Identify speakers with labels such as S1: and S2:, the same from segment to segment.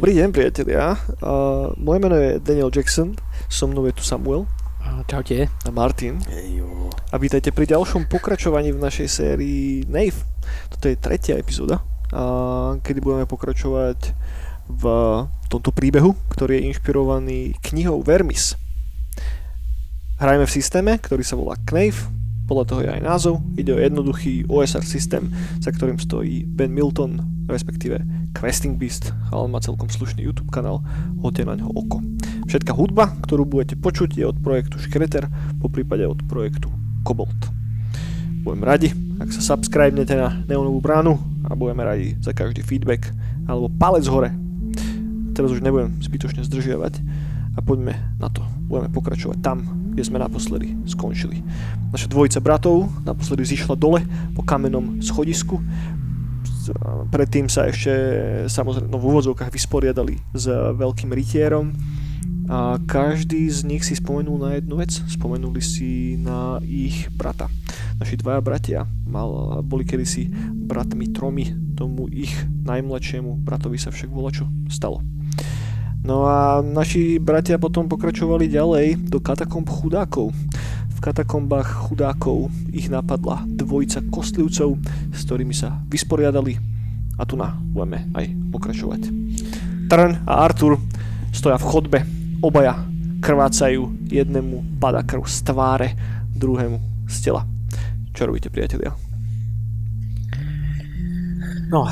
S1: Dobrý deň, priatelia. Uh, moje meno je Daniel Jackson, so mnou je tu Samuel
S2: Čaute.
S1: a Martin.
S3: Ejo.
S1: A vítajte pri ďalšom pokračovaní v našej sérii Nave. Toto je tretia epizóda, uh, kedy budeme pokračovať v tomto príbehu, ktorý je inšpirovaný knihou Vermis. Hrajeme v systéme, ktorý sa volá Knave, podľa toho je aj názov. Ide o jednoduchý OSR systém, za ktorým stojí Ben Milton, respektíve Questing Beast, ale má celkom slušný YouTube kanál, hoďte na ňo oko. Všetká hudba, ktorú budete počuť, je od projektu Shredder, po prípade od projektu Cobalt. Budem radi, ak sa subscribnete na Neonovú bránu a budeme radi za každý feedback alebo palec hore. Teraz už nebudem zbytočne zdržiavať a poďme na to. Budeme pokračovať tam, kde sme naposledy skončili. Naša dvojica bratov naposledy zišla dole po kamennom schodisku. Predtým sa ešte samozrejme no, v úvodzovkách vysporiadali s veľkým rytierom a každý z nich si spomenul na jednu vec. Spomenuli si na ich brata. Naši dvaja bratia mal, boli kedysi bratmi tromi, tomu ich najmladšiemu bratovi sa však volačo stalo. No a naši bratia potom pokračovali ďalej do katakomb chudákov. V katakombách chudákov ich napadla dvojica kostlivcov, s ktorými sa vysporiadali a tu na budeme aj pokračovať. Trn a Artur stoja v chodbe, obaja krvácajú, jednému pada krv z tváre, druhému z tela. Čo robíte, priatelia?
S2: No,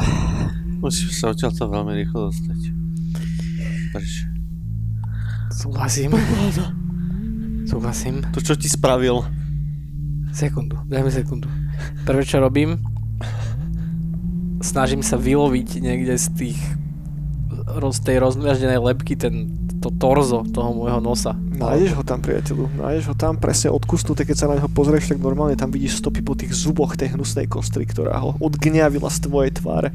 S3: Musíš sa odtiaľ to veľmi rýchlo dostať. Preč.
S2: súhlasím. Súhlasím.
S3: To čo ti spravil?
S2: Sekundu, daj mi sekundu. Prvé, čo robím, snažím sa vyloviť niekde z tých roz, tej rozmiaždenej lepky ten, to torzo toho môjho nosa.
S1: Nájdeš ho tam, priateľu. Nájdeš ho tam presne odkusnutý, keď sa na neho pozrieš, tak normálne tam vidíš stopy po tých zuboch tej hnusnej kostry, ktorá ho odgňavila z tvojej tváre.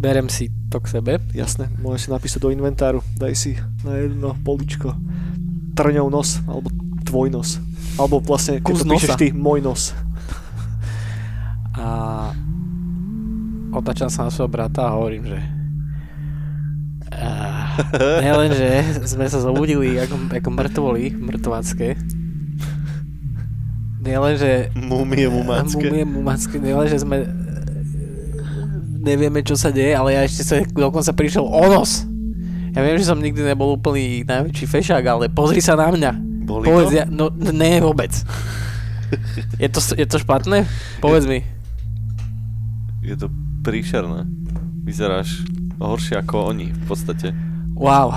S2: Berem si to k sebe.
S1: Jasné, môžeš si napísať do inventáru. Daj si na jedno poličko trňov nos, alebo tvoj nos. Alebo vlastne, keď
S2: Kus
S1: to píšeš
S2: nosa.
S1: ty, môj nos.
S2: A otáčam sa na svojho brata a hovorím, že uh, nielen, že sme sa zobudili ako, ako mŕtvoli, mŕtvacké. Nielen, že
S3: Mumie mumácké.
S2: Mumie mumacké, nielen, že sme nevieme, čo sa deje, ale ja ešte sa dokonca prišiel o nos. Ja viem, že som nikdy nebol úplný najväčší fešák, ale pozri sa na mňa.
S3: Boli
S2: Povedz,
S3: to?
S2: ja, no ne vôbec. Je to, je to špatné? Povedz mi.
S3: Je to príšerné. Vyzeráš horšie ako oni v podstate.
S2: Wow.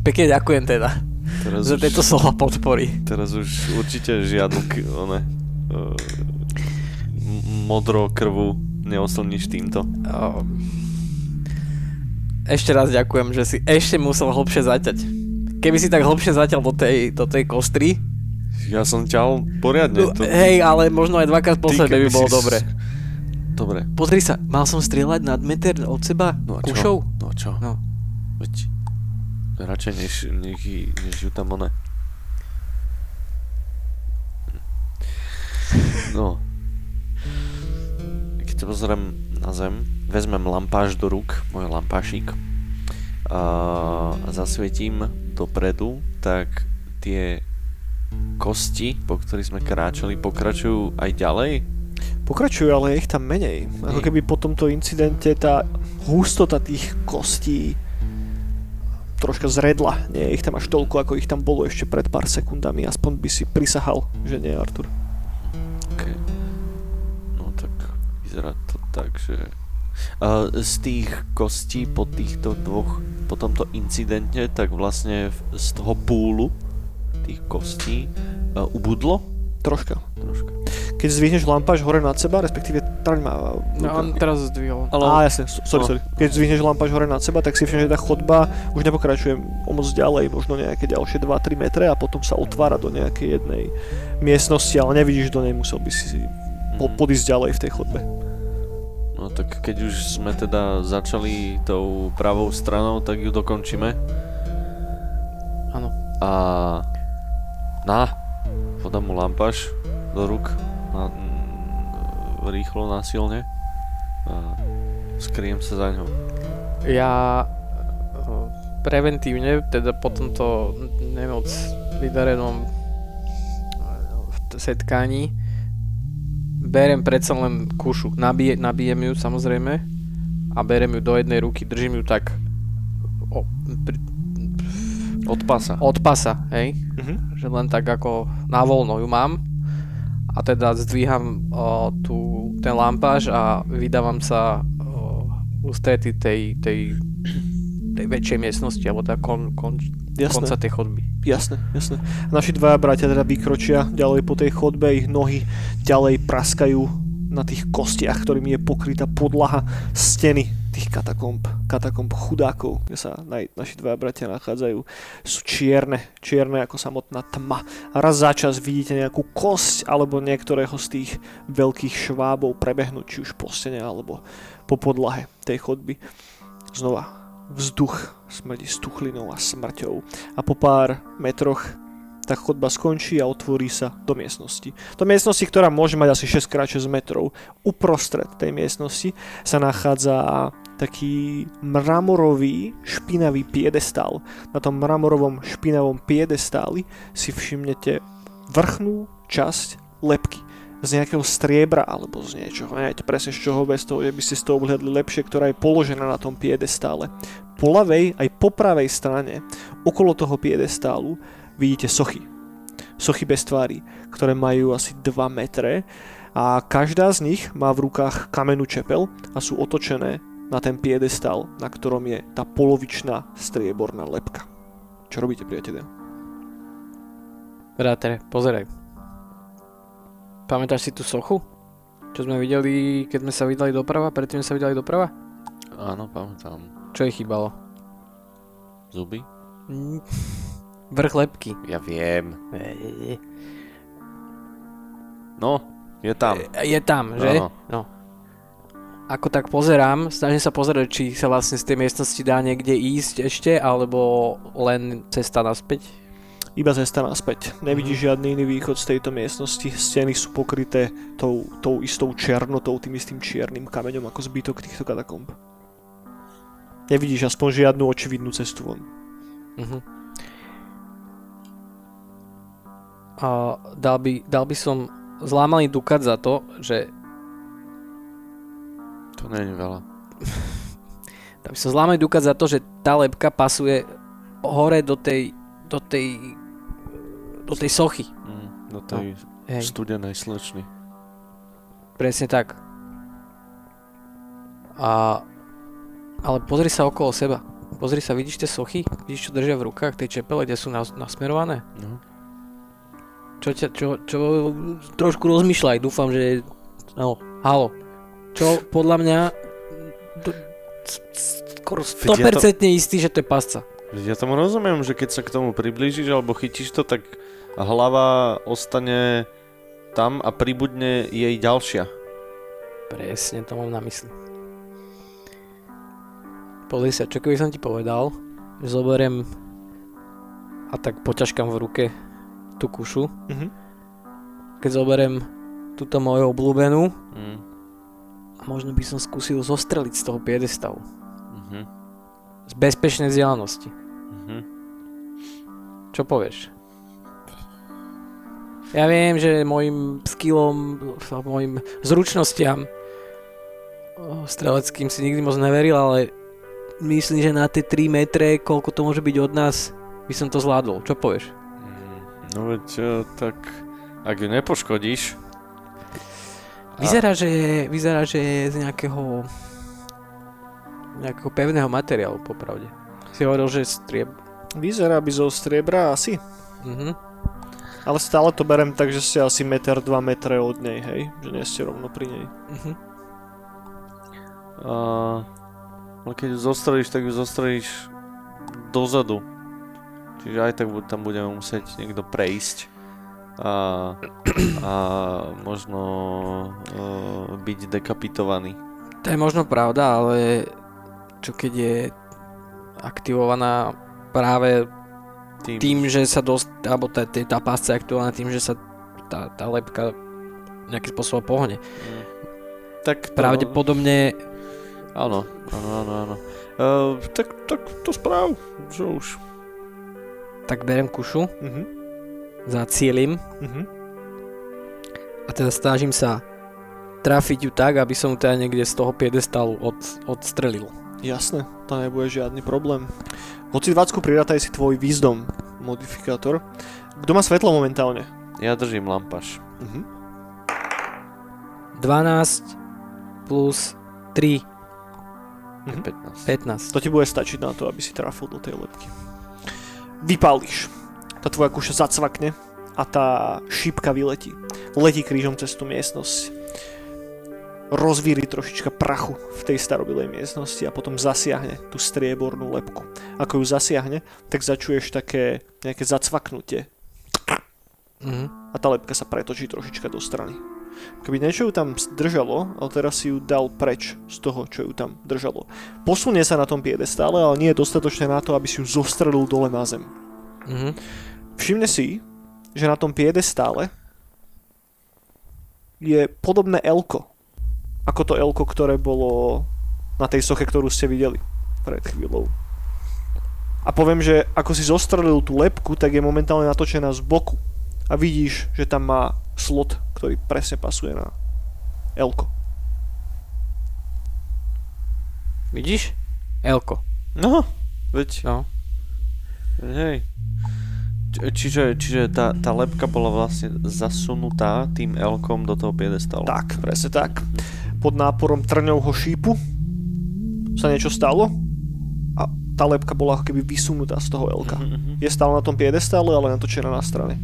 S2: Pekne ďakujem teda
S3: Teraz
S2: za
S3: už,
S2: tieto slova podpory.
S3: teraz už určite žiadnu one, uh, modro krvu neoslníš týmto.
S2: O, Ešte raz ďakujem, že si ešte musel hlbšie zaťať. Keby si tak hlbšie zaťal do tej, do tej kostry,
S3: Ja som ťal poriadne.
S2: no, hej, ale možno aj dvakrát po sebe by bolo
S3: si
S2: dobre.
S3: Dobre.
S2: Pozri sa, mal som strieľať nad meter od seba
S3: No a čo?
S2: kušou?
S3: No a čo?
S2: No.
S3: Veď radšej než, nech, než ju tam one. No. Keď pozriem na zem, vezmem lampáš do rúk, môj lampášik a zasvietím dopredu, tak tie kosti, po ktorých sme kráčali, pokračujú aj ďalej.
S1: Pokračujú, ale je ich tam menej. Ako keby po tomto incidente tá hustota tých kostí troška zredla. Nie je ich tam až toľko, ako ich tam bolo ešte pred pár sekundami. Aspoň by si prisahal, že nie, Artur.
S3: Okay. Vyzerá to tak, že... A z tých kostí po týchto dvoch, po tomto incidente, tak vlastne z toho púlu tých kostí uh, ubudlo
S1: Troška.
S3: troška.
S1: Keď zvihneš lampáž hore nad seba, respektíve trň má...
S2: No on teraz zdvihol.
S3: Ale
S1: Á, jasne, so- sorry,
S3: No.
S1: sorry. Keď zvihneš lampáž hore nad seba, tak si všimneš, že tá chodba už nepokračuje o moc ďalej, možno nejaké ďalšie 2-3 metre a potom sa otvára do nejakej jednej miestnosti, ale nevidíš do nej, musel by si po- podísť ďalej v tej chodbe.
S3: No tak keď už sme teda začali tou pravou stranou, tak ju dokončíme.
S2: Áno.
S3: A na, podám mu lampaš do rúk na, rýchlo, násilne. A skriem sa za ňou.
S2: Ja eh, preventívne, teda po tomto nemoc vydarenom eh, setkaní, berem predsa len kušu. Nabije, nabijem ju samozrejme a berem ju do jednej ruky, držím ju tak o, pri,
S3: Od pasa.
S2: od pasa, hej?
S1: Mhm.
S2: Že len tak ako na voľno ju mám a teda zdvíham o, tú, ten lampáž a vydávam sa o, ústrety tej, tej, tej väčšej miestnosti, alebo tá kon, kon, konca
S1: Jasné,
S2: tej chodby.
S1: jasné, jasné. Naši dvaja bratia teda vykročia ďalej po tej chodbe, ich nohy ďalej praskajú na tých kostiach, ktorými je pokrytá podlaha steny tých katakomb, katakomb chudákov, kde sa naj, naši dvaja bratia nachádzajú, sú čierne, čierne ako samotná tma. A raz za čas vidíte nejakú kosť alebo niektorého z tých veľkých švábov prebehnúť, či už po stene alebo po podlahe tej chodby. Znova vzduch smrdí stuchlinou a smrťou. A po pár metroch tá chodba skončí a otvorí sa do miestnosti. Do miestnosti, ktorá môže mať asi 6x6 metrov. Uprostred tej miestnosti sa nachádza taký mramorový špinavý piedestál. Na tom mramorovom špinavom piedestáli si všimnete vrchnú časť lepky z nejakého striebra alebo z niečoho, neviete presne z čoho bez toho, že by ste z toho obhľadli lepšie, ktorá je položená na tom piedestále. Po ľavej aj po pravej strane, okolo toho piedestálu, vidíte sochy. Sochy bez tvári, ktoré majú asi 2 metre a každá z nich má v rukách kamennú čepel a sú otočené na ten piedestál, na ktorom je tá polovičná strieborná lepka. Čo robíte, priatelia?
S2: Brátere, pozeraj. Pamätáš si tú sochu? Čo sme videli, keď sme sa vydali doprava? Predtým sme sa vydali doprava?
S3: Áno, pamätám.
S2: Čo jej chýbalo?
S3: Zuby?
S2: Mm, Vrch lepky.
S3: Ja viem. No, je tam.
S2: Je tam, že?
S3: Áno.
S2: No. Ako tak pozerám, snažím sa pozerať, či sa vlastne z tej miestnosti dá niekde ísť ešte, alebo len cesta naspäť.
S1: Iba cesta naspäť. Nevidíš žiadny iný východ z tejto miestnosti. Steny sú pokryté tou, tou istou černotou, tým istým čiernym kameňom ako zbytok týchto katakomb. Nevidíš aspoň žiadnu očividnú cestu von.
S2: Uh-huh. A dal by, dal by som zlámaný dukat za to, že
S3: To nie je veľa.
S2: dal by som zlámaný dukat za to, že tá lepka pasuje hore do tej do tej do tej sochy.
S3: Mm, do tej
S2: Hej,
S3: studenej slečny.
S2: presne tak. A ale pozri sa okolo seba. Pozri sa, vidíš tie sochy? Vidíš, čo držia v rukách, tie čepele, kde sú nas- nasmerované?
S3: No.
S2: Čo ťa, čo, čo, trošku rozmýšľaj, dúfam, že, no, halo. Čo podľa mňa, do, skoro
S3: Veď ja
S2: 100% istý, že to je pasca.
S3: Ja tomu rozumiem, že keď sa k tomu priblížiš alebo chytíš to, tak hlava ostane tam a pribudne jej ďalšia.
S2: Presne, to mám na mysli. Pozri sa, čo keby som ti povedal, že zoberiem a tak poťažkam v ruke tú kušu.
S1: Mhm.
S2: Keď zoberiem túto moju obľúbenú
S3: Mm.
S2: a možno by som skúsil zostreliť z toho piedestavu.
S3: Mhm.
S2: Z bezpečnej vzdialenosti.
S3: Mhm.
S2: Čo povieš? Ja viem, že môjim skillom, môjim zručnostiam streleckým si nikdy moc neveril, ale myslím, že na tie 3 metre, koľko to môže byť od nás, by som to zvládol. Čo povieš?
S3: Mm, No veď, eh, tak ak ju nepoškodíš,
S2: Vyzerá, že je, vyzerá, že je z nejakého nejakého pevného materiálu, popravde. Si hovoril, že strieb...
S1: Vyzerá by zo striebra asi.
S2: Mhm.
S1: Ale stále to berem tak, že ste asi meter, dva metre od nej, hej? Že nie ste rovno pri nej.
S2: Mhm.
S3: a, ale keď ju zostrelíš, tak ju zostrelíš dozadu. Čiže aj tak tam budeme musieť niekto prejsť a, a možno uh, byť dekapitovaný.
S2: To je možno pravda, ale čo keď je aktivovaná práve
S3: Tým,
S2: tým, že sa dosť, alebo tá, tá, pásca je aktivovaná tým, že sa tá, tá lepka nejakým spôsobom pohne.
S3: Mm. Tak to,
S2: Pravdepodobne
S3: Áno, áno, áno, áno. Uh, tak, tak to správ, že už.
S2: Tak berem kušu,
S1: Mhm.
S2: zacielim
S1: Mhm.
S2: a teda snažím sa trafiť ju tak, aby som ju teda niekde z toho piedestalu od, odstrelil.
S1: Jasné, to nebude žiadny problém. Hoci 20 prirátaj si tvoj výzdom modifikátor. Kto má svetlo momentálne?
S3: Ja držím lampaš.
S1: Mhm.
S2: 12 plus 3,
S1: Mhm.
S3: 15.
S2: 15.
S1: To ti bude stačiť na to, aby si trafil do tej lepky. Vypálíš. Tá tvoja kuša zacvakne a tá šípka vyletí. Letí krížom cez tú miestnosť. Rozvíri trošička prachu v tej starobilej miestnosti a potom zasiahne tú striebornú lepku. Ako ju zasiahne, tak začuješ také nejaké zacvaknutie
S2: Mhm.
S1: a tá lepka sa pretočí trošička do strany. Keby niečo ju tam držalo, ale teraz si ju dal preč z toho, čo ju tam držalo. Posunie sa na tom piedestále, ale nie je dostatočné na to, aby si ju zostrelil dole na zem.
S2: Mhm.
S1: Všimne si, že na tom piedestále je podobné elko. Ako to elko, ktoré bolo na tej soche, ktorú ste videli pred chvíľou. A poviem, že ako si zostrelil tú lepku, tak je momentálne natočená z boku. A vidíš, že tam má slot, ktorý presne pasuje na elko.
S2: Vidíš? Elko.
S3: No, veď,
S2: No.
S3: hej. Či- Čiže, čiže tá, tá lepka bola vlastne zasunutá tým elkom do toho piedestalu.
S1: Tak, presne tak. Pod náporom trňovho šípu sa niečo stalo a tá lepka bola ako keby vysunutá z toho elka.
S3: Mhm, mhm.
S1: Je stále na tom piedestále, ale natočená na strane.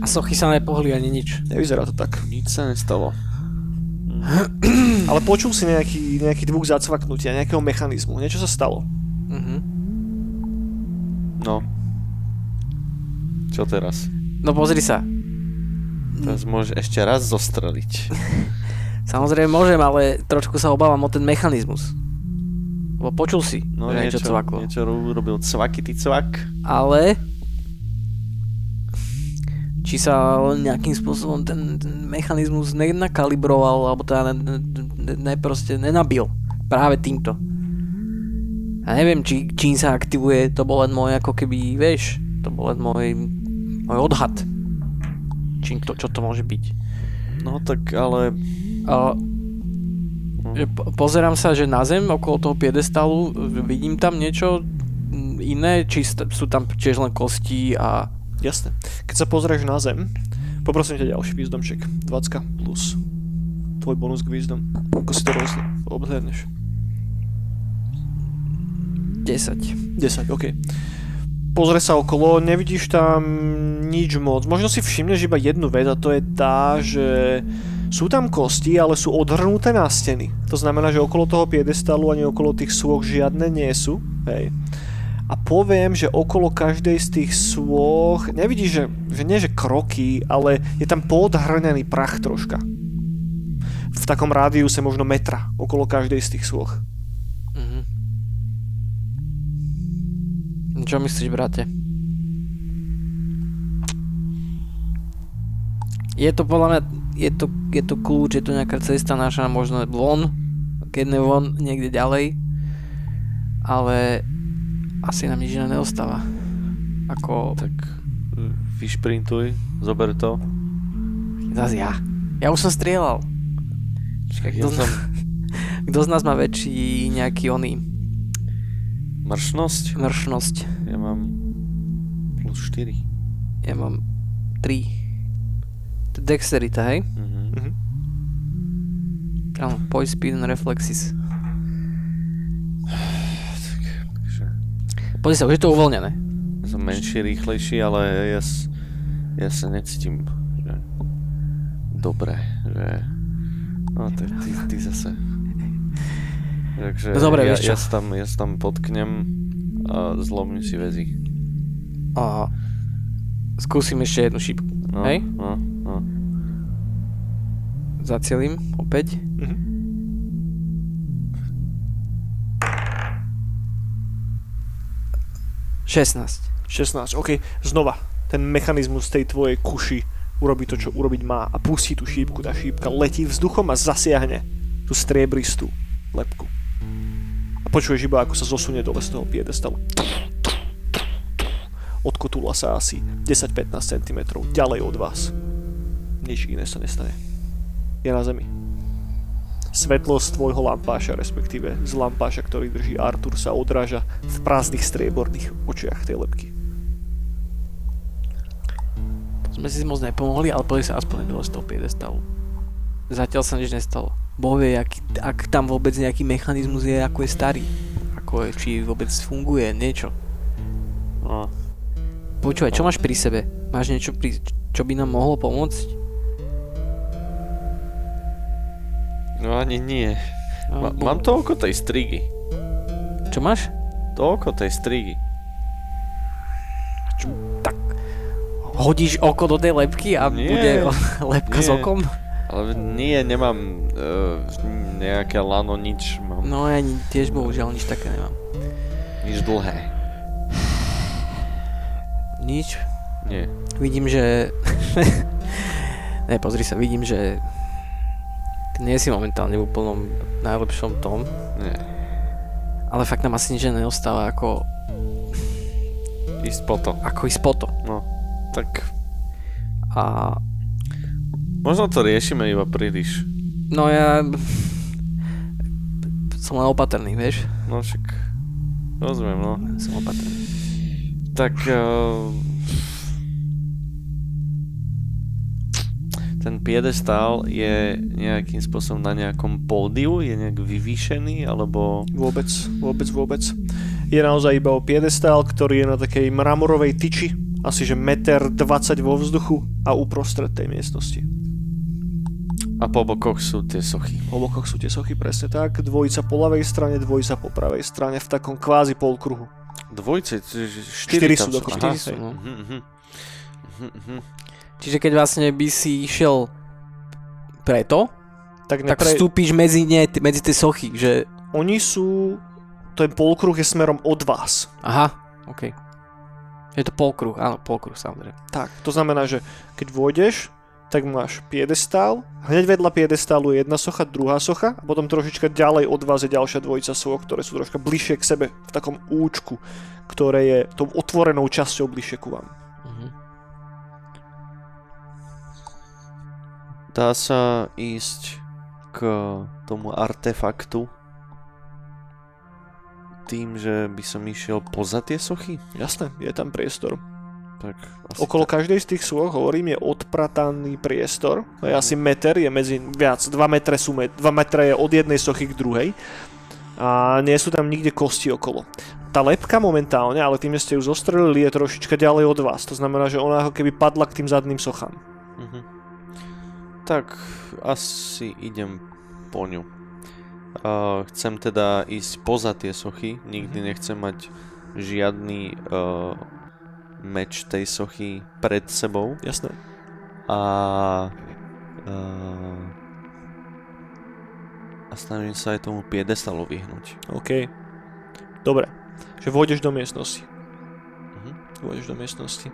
S2: A sochy sa nepohli ani nič.
S1: Nevyzerá to tak.
S3: Nič sa nestalo.
S1: Ale počul si nejaký, nejaký zvuk zacvaknutia, nejakého mechanizmu. Niečo sa stalo.
S2: Mhm.
S3: No. Čo teraz?
S2: No pozri sa.
S3: Teraz môžeš ešte raz zostreliť.
S2: Samozrejme môžem, ale trošku sa obávam o ten mechanizmus. Lebo počul si,
S3: No
S2: že
S3: niečo,
S2: niečo cvaklo.
S3: niečo robil cvakitý cvak.
S2: Ale či sa nejakým spôsobom ten, ten mechanizmus nenakalibroval, alebo teda ne, ne, ne, proste nenabil práve týmto. Ja neviem, či, čím sa aktivuje, to bol len môj ako keby, vieš, to bol len môj, môj odhad. Čím to, čo to môže byť.
S3: No tak ale...
S2: Po, pozerám sa, že na zem okolo toho piedestalu vidím tam niečo mm, iné, či sú tam tiež len kosti a
S1: Jasné. Keď sa pozrieš na zem, poprosím ťa ďalší výzdomček. 20 plus tvoj bonus k výzdom. Ako si to roz... obhľadneš?
S2: 10.
S1: 10, OK. Pozrie sa okolo, nevidíš tam nič moc. Možno si všimneš iba jednu vec a to je tá, že sú tam kosti, ale sú odhrnuté na steny. To znamená, že okolo toho piedestalu ani okolo tých sôch žiadne nie sú. Hej. A poviem, že okolo každej z tých sôch, nevidíš, že, že nie že kroky, ale je tam podhrnený prach troška. V takom rádiu sa možno metra okolo každej z tých sôch.
S2: Mhm. Čo myslíš, brate? Je to podľa mňa, je to, je to kľúč, je to nejaká cesta naša, možno von, keď ne von, niekde ďalej, ale asi nám nič iné neostáva. Ako,
S3: Tak e, vyšprintuj, zober to.
S2: zase ja. Ja už som strieľal. Čakaj,
S3: Ja
S2: kto,
S3: som
S2: kto z nás má väčší nejaký oný
S3: mršnosť.
S2: mršnosť?
S3: Ja mám plus 4.
S2: Ja mám 3. Dexterita, hej?
S3: Mhm.
S1: Mhm.
S2: Áno, poise, speed and reflexes. Pozri sa, už je to uvoľnené.
S3: som menší, rýchlejší, ale ja, ja sa necítim že dobre, že no tak ty, ty zase takže
S2: No dobre,
S3: ja,
S2: vieš čo?
S3: ja, sa tam, ja sa tam potknem a zlomím si väzy.
S2: A skúsim ešte jednu šípku.
S3: No,
S2: Hej?
S3: No.
S2: Zacielím opäť.
S1: Mhm.
S2: Šestnáct.
S1: 16, OK, znova. Ten mechanizmus tej tvojej kuši urobí to, čo urobiť má a pustí tú šípku. Tá šípka letí vzduchom a zasiahne tú striebristú lepku. A počuješ iba, ako sa zosunie dole z toho piedestalu. Odkotula sa asi 10-15 cm ďalej od vás. Nič iné sa nestane. Je na zemi. Svetlo z tvojho lampáša, respektíve z lampáša, ktorý drží Artur, sa odráža v prázdnych strieborných očiach tej lepky.
S2: To sme si moc nepomohli, ale pozri sa aspoň dole z toho piedestalu. Zatiaľ sa nič nestalo. Boh vie, ak, ak tam vôbec nejaký mechanizmus je, ako je starý. Ako je, či vôbec funguje, niečo.
S3: No,
S2: Počúvaj, čo máš pri sebe? Máš niečo, pri, čo by nám mohlo pomôcť?
S3: No ani nie. Ma, mám to oko tej strigy.
S2: Čo máš?
S3: To oko tej strigy.
S2: Tak hodíš oko do tej lepky a
S3: Nie,
S2: bude lepka s okom?
S3: Ale nie, nemám uh, nejaké lano, nič. Mám
S2: No ja tiež bohužiaľ nič také nemám.
S3: nič dlhé.
S2: Nič.
S3: Nie.
S2: Vidím, že... ne, pozri sa, vidím, že nie si momentálne v úplnom najlepšom tom,
S3: Nie.
S2: ale fakt nám asi nič neostáva ako,
S3: Ísť po to.
S2: ako ísť po to.
S3: No, tak
S2: A
S3: možno to riešime iba príliš.
S2: no ja som len opatrný, vieš?
S3: No však, rozumiem, no.
S2: Som opatrný.
S3: Tak... Uh, ten piedestál je nejakým spôsobom na nejakom pódiu? Je nejak vyvýšený? Alebo...
S1: Vôbec, vôbec, vôbec. Je naozaj iba o piedestál, ktorý je na takej mramorovej tyči, asi že 1,20 m vo vzduchu a uprostred tej miestnosti.
S3: A po bokoch sú tie sochy.
S1: Po bokoch sú tie sochy presne tak, dvojica po ľavej strane, dvojica po pravej strane v takom kvázi polkruhu.
S3: Dvojce, čiže
S1: Štyri
S3: štyri,
S1: sú dokopy.
S3: Aha,
S2: Štyri sú, no.
S3: Mhm, mhm. Mhm, mhm.
S2: Čiže keď vlastne by si išiel preto,
S1: Tak,
S2: tak
S1: nepre...
S2: vstúpiš medzi, ne, medzi tie sochy, že...
S1: Oni sú... Ten polkruh je smerom od vás.
S2: Aha, OK. Je to polkruh, áno, polkruh samozrejme.
S1: Tak, to znamená, že keď vôjdeš, tak máš piedestál, hneď vedľa piedestálu je jedna socha, druhá socha a potom trošička ďalej od vás je ďalšia dvojica soch, ktoré sú troška bližšie k sebe v takom účku, ktoré je tou otvorenou časťou bližšie ku vám.
S3: Dá sa ísť k tomu artefaktu tým, že by som išiel poza tie sochy?
S1: Jasné, je tam priestor.
S3: Tak
S1: Okolo
S3: tak.
S1: každej z tých sôch, hovorím, je odprataný priestor. To je asi meter, je medzi viac. 2 metre, sú met, 2 metre je od jednej sochy k druhej. A nie sú tam nikde kosti okolo. Tá lepka momentálne, ale tým, že ste ju zostrelili, je trošička ďalej od vás. To znamená, že ona ako keby padla k tým zadným sochám.
S3: Mhm. Tak asi idem po ňu. Uh, chcem teda ísť poza tie sochy, nikdy nechcem mať žiadny uh, meč tej sochy pred sebou
S1: Jasné.
S3: a uh, a snažím sa aj tomu piedestalu vyhnúť.
S1: OK. Dobre. Že vôjdeš do miestnosti.
S3: Mhm.
S1: Vôjdeš do miestnosti.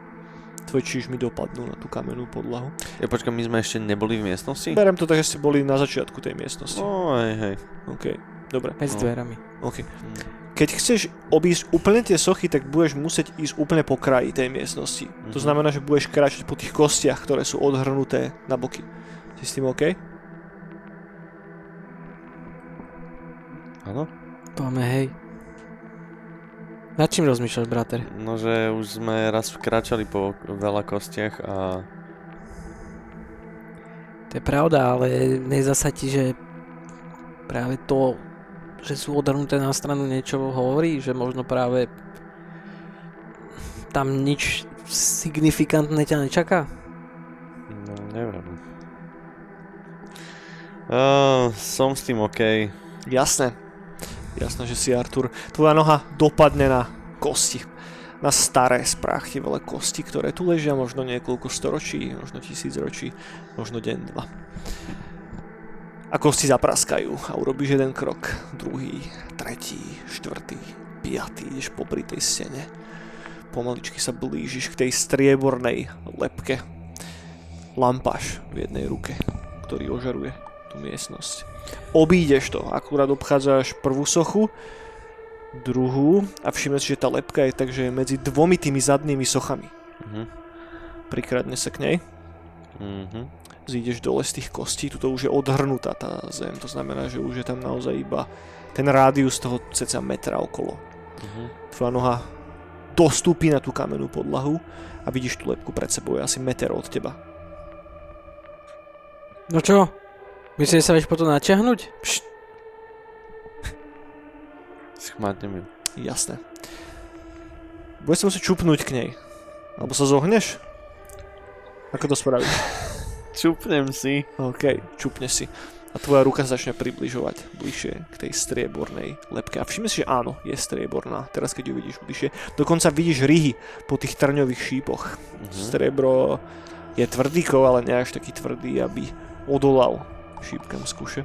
S1: Tvoje mi dopadnú na tú kamennú podlahu.
S3: Ja počkam, my sme ešte neboli v miestnosti?
S1: Berem to tak, že ste boli na začiatku tej miestnosti.
S3: No, hej, hej.
S1: OK. Dobre.
S2: Medzi
S3: No.
S2: dverami.
S1: OK. Keď chceš obísť úplne tie sochy, tak budeš musieť ísť úplne po kraji tej miestnosti. To
S3: Mhm.
S1: znamená, že budeš kráčať po tých kostiach, ktoré sú odhrnuté na boky. Si s tým OK?
S3: Áno?
S2: Poďme, hej. Nad čím rozmýšľaš, brater?
S3: No, že už sme raz vkračali po veľa kostiach a
S2: To je pravda, ale nezdá sa ti, že práve to, že sú odhrnuté na stranu niečo hovorí, že možno práve tam nič signifikantné ťa nečaká?
S3: No, neviem. Uh, som s tým OK.
S1: Jasné. Jasné, že si Artur. Tvoja noha dopadne na kosti. Na staré spráchtivelé kosti, ktoré tu ležia možno niekoľko storočí, možno tisíc ročí, možno deň, dva. A kosti zapraskajú a urobíš jeden krok, druhý, tretí, štvrtý, piatý, ideš popri tej stene. Pomaličky sa blížiš k tej striebornej lepke. Lampáš v jednej ruke, ktorý ožaruje tú miestnosť. Obídeš to, akurát obchádzaš prvú sochu, druhú a všimneš si, že tá lepka je tak, že je medzi dvomi tými zadnými sochami.
S3: Mhm.
S1: Prikradne sa k nej,
S3: Mhm.
S1: zídeš dole z tých kostí, tuto už je odhrnutá tá zem, to znamená, že už je tam naozaj iba ten rádius toho ceca metra okolo.
S3: Mhm.
S1: Tvoja noha dostúpi na tú kamennú podlahu a vidíš tú lepku pred sebou, je asi meter od teba.
S2: No čo? Myslíš, že sa vieš potom naťahnuť? Pšt,
S3: Schmátnem ju.
S1: Jasné. Budeš sa musieť čupnúť k nej. Alebo sa zohneš? Ako to spravíš?
S3: Čupnem si.
S1: OK, čupne si. A tvoja ruka sa začne približovať bližšie k tej striebornej lepke. A všimni si, že áno, je strieborná. Teraz keď ju vidíš bližšie. Dokonca vidíš ryhy po tých trňových šípoch.
S3: Mhm.
S1: Striebro je tvrdý kov, ale nie až taký tvrdý, aby odolal šípkam z kuše.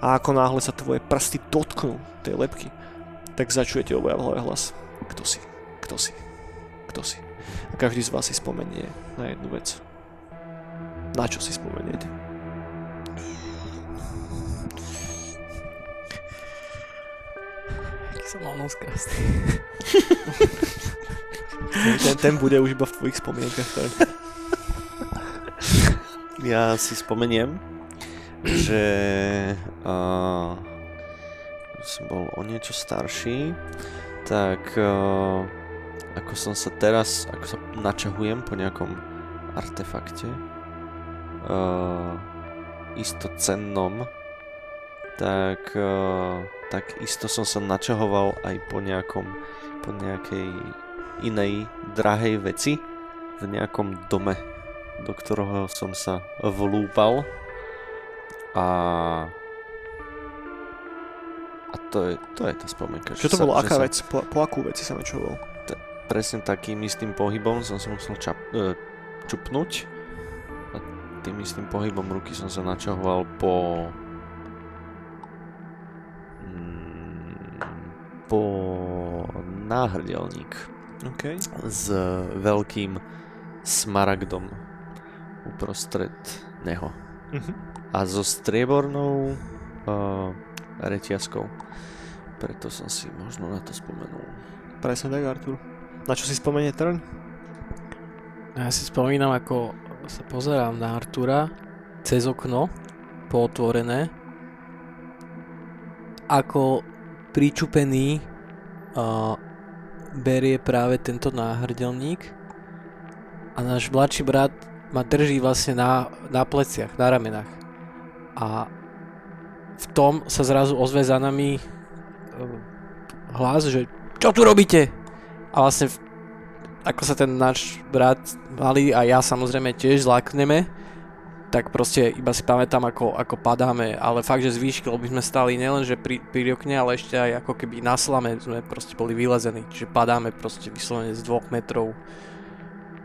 S1: A ako náhle sa tvoje prsty dotknú tej lepky, tak začujete obaja v hlave hlas. Kto si? Kto si? Kto si? A každý z vás si spomenie na jednu vec. Na čo si spomeniete?
S2: aký som mal nos krásny.
S1: Ten, ten bude už iba v tvojich spomienkach. Tak.
S3: Ja si spomeniem, že uh, som bol o niečo starší, tak uh, ako som sa teraz, ako sa načahujem po nejakom artefakte, uh, isto cennom, tak, uh, tak isto som sa načahoval aj po nejakom, po nejakej inej drahej veci v nejakom dome do ktorého som sa vlúpal a a to je, to je tá spomienka.
S1: Čo to bolo?
S3: sa,
S1: Aká vec? Po, po akú vec si sa mečoval?
S3: Presne takým istým pohybom som sa musel čap, e, čupnúť a tým istým pohybom ruky som sa načahoval po mm, po náhrdelník
S1: OK.
S3: s veľkým smaragdom uprostred neho.
S1: Mhm.
S3: A so striebornou uh, reťazkou. Preto som si možno na to spomenul.
S1: Presne tak, Artur. Na čo si spomenie trň?
S2: Ja si spomínam, ako sa pozerám na Artura cez okno, pootvorené, ako pričupený uh, berie práve tento náhrdelník a náš mladší brat ma drží vlastne na, na pleciach, na ramenách. A v tom sa zrazu ozve za nami uh, hlas, že čo tu robíte? A vlastne v- ako sa ten náš brat malý a ja samozrejme tiež zlákneme, tak proste iba si pamätám, ako, ako padáme, ale fakt, že z výšky, lebo sme stali nielen, že pri, pri okne, ale ešte aj ako keby na slame sme proste boli vylezení, čiže padáme proste vyslovene z dvoch metrov.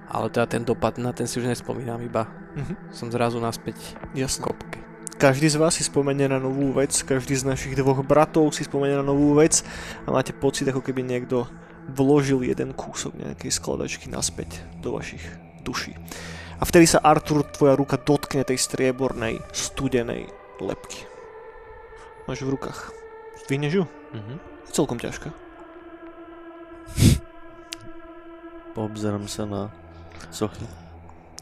S2: Ale teda ten dopad, na ten si už nespomínam, iba
S1: Mhm.
S2: som zrazu naspäť v
S1: Jasné.
S2: kopke.
S1: Každý z vás si spomenie na novú vec, každý z našich dvoch bratov si spomenie na novú vec a máte pocit, ako keby niekto vložil jeden kúsok nejakej skladačky naspäť do vašich duší. A vtedy sa Artur, tvoja ruka dotkne tej striebornej, studenej lepky. Máš v rukách. Zdvihneš ju?
S3: Mhm.
S1: Je celkom ťažká.
S3: Poobzerám sa na sochy.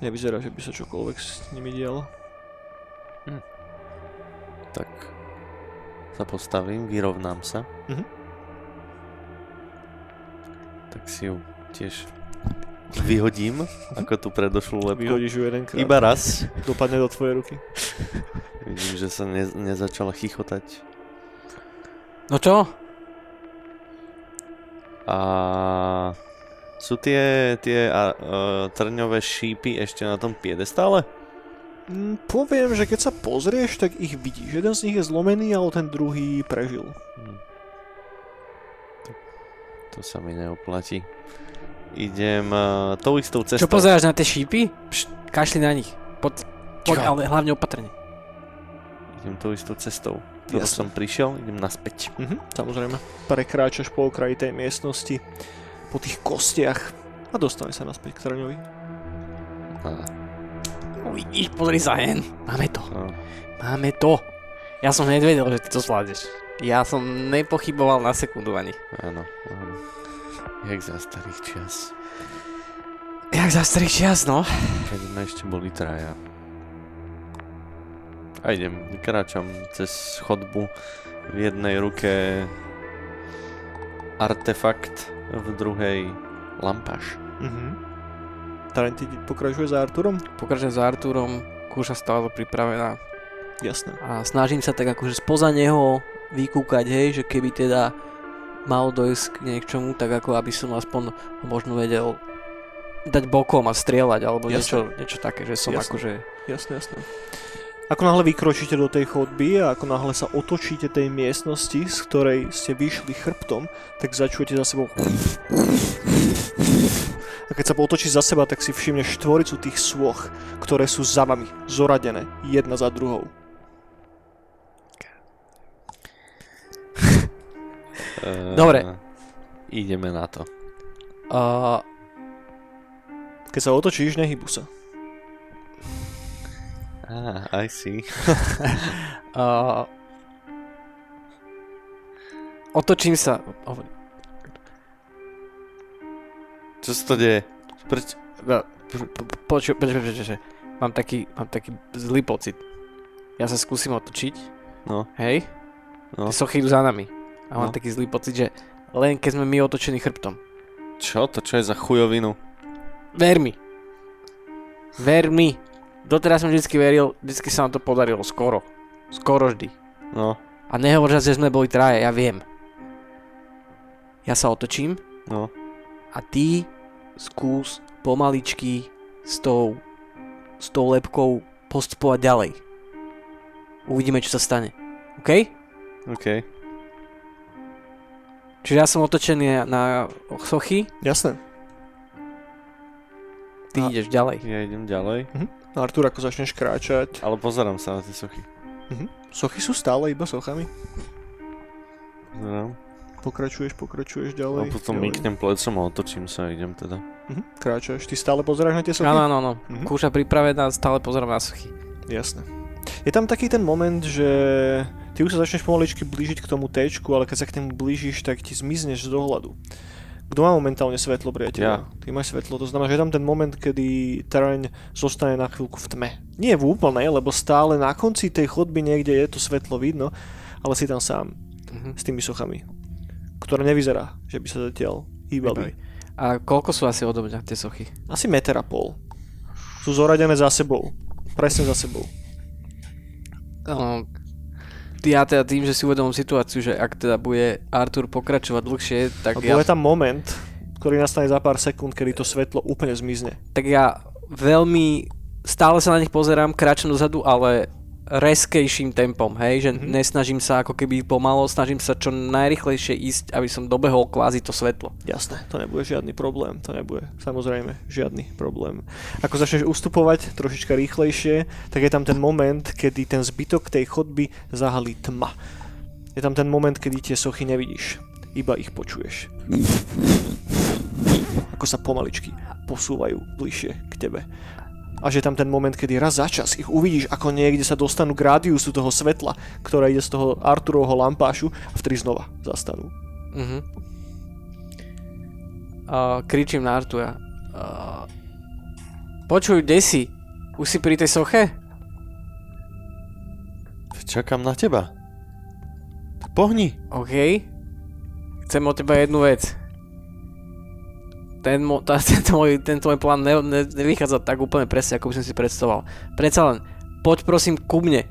S1: Nevyzerá, že by sa čokoľvek s nimi dialo.
S3: Tak sa postavím, vyrovnám sa.
S1: Mhm.
S3: Tak si ju tiež vyhodím, ako tú predošlú lepku.
S1: Vyhodíš ju jedenkrát.
S3: Iba raz.
S1: Dopadne do tvojej ruky.
S3: Vidím, že sa ne, nezačala chichotať.
S2: No čo?
S3: A sú tie, tie a, e, trňové šípy ešte na tom piedestále?
S1: Mm, poviem, že keď sa pozrieš, tak ich vidíš. Jeden z nich je zlomený, ale ten druhý prežil.
S3: Hm. To, sa mi neoplatí. Idem uh, tou istou cestou.
S2: Čo pozeráš na tie šípy? Pšt, kašli na nich. Poď, poď ale hlavne opatrne.
S3: Idem tou istou cestou. Ktorou
S1: Jasne.
S3: som prišiel, idem naspäť.
S1: Mhm, samozrejme. Prekráčaš po okraji tej miestnosti, po tých kostiach a dostane sa naspäť k Trňovi.
S3: A,
S2: Uvidíš, pozri sa hen. Máme to.
S3: a,
S2: Máme to. Ja som hneď vedel, že ty to zvládneš. Ja som nepochyboval na sekundu ani.
S3: Áno, áno. Jak za starých čias.
S2: Jak za starých čias, no.
S3: Keď sme ešte boli traja. A idem, kráčam cez chodbu. V jednej ruke artefakt, v druhej lampáš.
S1: Mhm. Ide- pokračuje za Arturom?
S2: Pokračujem za Arturom, kúša stále pripravená.
S1: Jasné.
S2: A snažím sa tak akože spoza neho vykúkať, hej, že keby teda mal dojsť k niečomu, tak ako aby som aspoň možno vedel dať bokom a strieľať, alebo
S1: Jasné.
S2: niečo, niečo také, že som
S1: Jasné.
S2: akože...
S1: Jasné, jasné. Ako náhle vykročíte do tej chodby a ako náhle sa otočíte tej miestnosti, z ktorej ste vyšli chrbtom, tak začujete za sebou a keď sa otočí za seba, tak si všimne štvoricu tých sôch, ktoré sú za vami, zoradené, jedna za druhou.
S3: Uh,
S2: Dobre.
S3: Ideme na to.
S2: Uh,
S1: Keď sa otočíš, nehybu sa.
S3: Ah, I see.
S2: uh, otočím sa...
S3: Čo sa to deje? Preč?
S2: No, po- po- Počuj, počuj, počuj, počuj. Mám taký, mám taký zlý pocit. Ja sa skúsim otočiť,
S3: No,
S2: hej?
S3: no.
S2: Tie sochy idú za nami. A mám
S3: No.
S2: taký zlý pocit, že len keď sme my otočení chrbtom.
S3: Čo? To čo je za chujovinu?
S2: Ver mi. Ver mi. Doteraz som vždycky veril, vždycky sa nám to podarilo, skoro. Skoro vždy.
S3: No,
S2: A nehovor, že sme boli traje, ja viem. Ja sa otočím
S3: no.
S2: a ty skús pomaličky s tou, s tou lepkou postupovať ďalej. Uvidíme, čo sa stane. OK?
S3: OK.
S2: Čiže ja som otočený na sochy,
S1: Jasné.
S2: ty
S1: A-
S2: ideš ďalej.
S3: Ja idem ďalej.
S1: Artur, ako začneš kráčať.
S3: Ale pozerám sa na tie sochy.
S1: Mhm. Sochy sú stále iba sochami.
S3: Pozerám.
S1: Pokračuješ, pokračuješ
S3: A
S1: ďalej.
S3: potom
S1: ďalej.
S3: myknem plecom a otočím sa a idem teda.
S1: Mhm. Kráčaš. Ty stále pozeráš na tie sochy?
S2: Áno, áno, áno.
S1: Mhm.
S2: Kúša pripravená, stále pozerám na sochy.
S1: Jasné. Je tam taký ten moment, že ty už sa začneš pomaličky blížiť k tomu téčku, ale keď sa k tomu blížiš, tak ti zmizneš z dohľadu. Kto má momentálne svetlo, priateľ?
S3: Ja.
S1: Ty máš svetlo, to znamená, že je tam ten moment, kedy terén zostane na chvíľku v tme. Nie v úplnej, lebo stále na konci tej chodby niekde je to svetlo vidno, ale si tam sám
S2: Mhm.
S1: s tými sochami, ktoré nevyzerá, že by sa zatiaľ hýbali.
S2: A koľko sú asi odo mňa tie sochy?
S1: Asi meter a pol. Sú zoradené za sebou. Presne za sebou.
S2: Um, ja teda tým, že si uvedomím situáciu, že ak teda bude Artur pokračovať dlhšie, tak
S1: A
S2: ja,
S1: bude tam moment, ktorý nastane za pár sekúnd, kedy to svetlo úplne zmizne.
S2: tak ja veľmi stále sa na nich pozerám, kráčam dozadu, ale reskejším tempom, hej, že
S1: Mhm.
S2: nesnažím sa ako keby pomalo, snažím sa čo najrychlejšie ísť, aby som dobehol kvázi to svetlo.
S1: Jasné, to nebude žiadny problém, to nebude samozrejme žiadny problém. Ako začneš ustupovať trošička rýchlejšie, tak je tam ten moment, kedy ten zbytok tej chodby zahalí tma. Je tam ten moment, kedy tie sochy nevidíš, iba ich počuješ. Ako sa pomaličky posúvajú bližšie k tebe. A že tam ten moment, kedy raz za čas ich uvidíš, ako niekde sa dostanú k rádiusu toho svetla, ktoré ide z toho Arturovho lampášu a vtedy znova zastanú.
S2: Mhm. Uh, kričím na Artura. Uh, počuj, kde si? Už si pri tej soche?
S3: Čakám na teba. Pohni.
S2: OK. Chcem od teba jednu vec. Ten, mo- tá, tento, môj, tento môj plán ne, ne, nevychádza tak úplne presne, ako by som si predstavoval. Predsa len, poď prosím ku mne.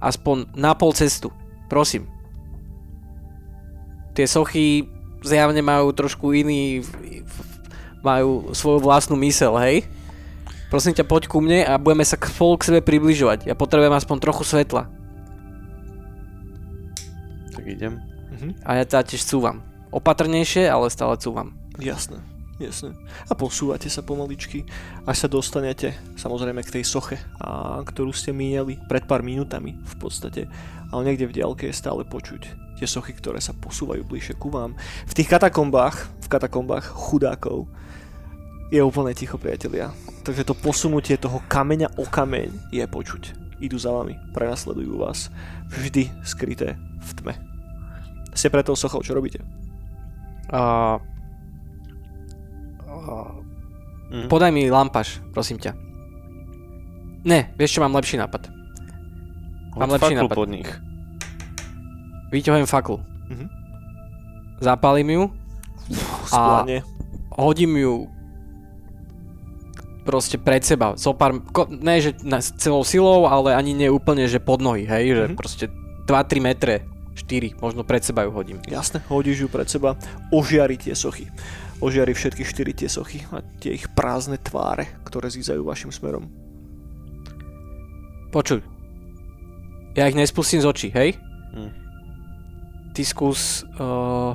S2: Aspoň na pol cestu. Prosím. Tie sochy zjavne majú trošku iný... Majú svoju vlastnú mysel, hej? Prosím ťa, poď ku mne a budeme sa k- spolu k sebe približovať. Ja potrebujem aspoň trochu svetla.
S3: Tak idem.
S1: Mhm.
S2: A ja teda tiež cúvam. Opatrnejšie, ale stále cúvam.
S1: Jasné, jasné. A posúvate sa pomaličky, až sa dostanete samozrejme k tej soche, a, ktorú ste míňali pred pár minútami v podstate. Ale niekde v diaľke je stále počuť tie sochy, ktoré sa posúvajú bližšie ku vám. V tých katakombách, v katakombách chudákov, je úplne ticho, priatelia. Takže to posunutie toho kameňa o kameň je počuť. idú za vami, prenasledujú vás, vždy skryté v tme. Ste pre tou sochou, čo robíte?
S2: Uh,
S3: Mhm.
S2: podaj mi lampaš, prosím ťa. Ne, vieš čo, mám lepší nápad. mám
S3: Hoď
S2: lepší nápad.
S3: pod nich.
S2: Vyťahujem faklu.
S1: Mhm.
S2: Zapálim ju,
S1: Skláne.
S2: hodím ju proste pred seba. So pár, ko, ne, že na, celou silou, ale ani nie úplne, že pod nohy, hej, že
S1: Mhm.
S2: proste 2-3 metre, 4, možno pred seba ju hodím.
S1: Jasne, hodíš ju pred seba, ožiari tie sochy. Ožiari všetky štyri tie sochy a tie ich prázdne tváre, ktoré zízajú vašim smerom.
S2: Počuj, ja ich nespustím z očí, hej?
S3: Hm.
S2: Ty skús... Uh,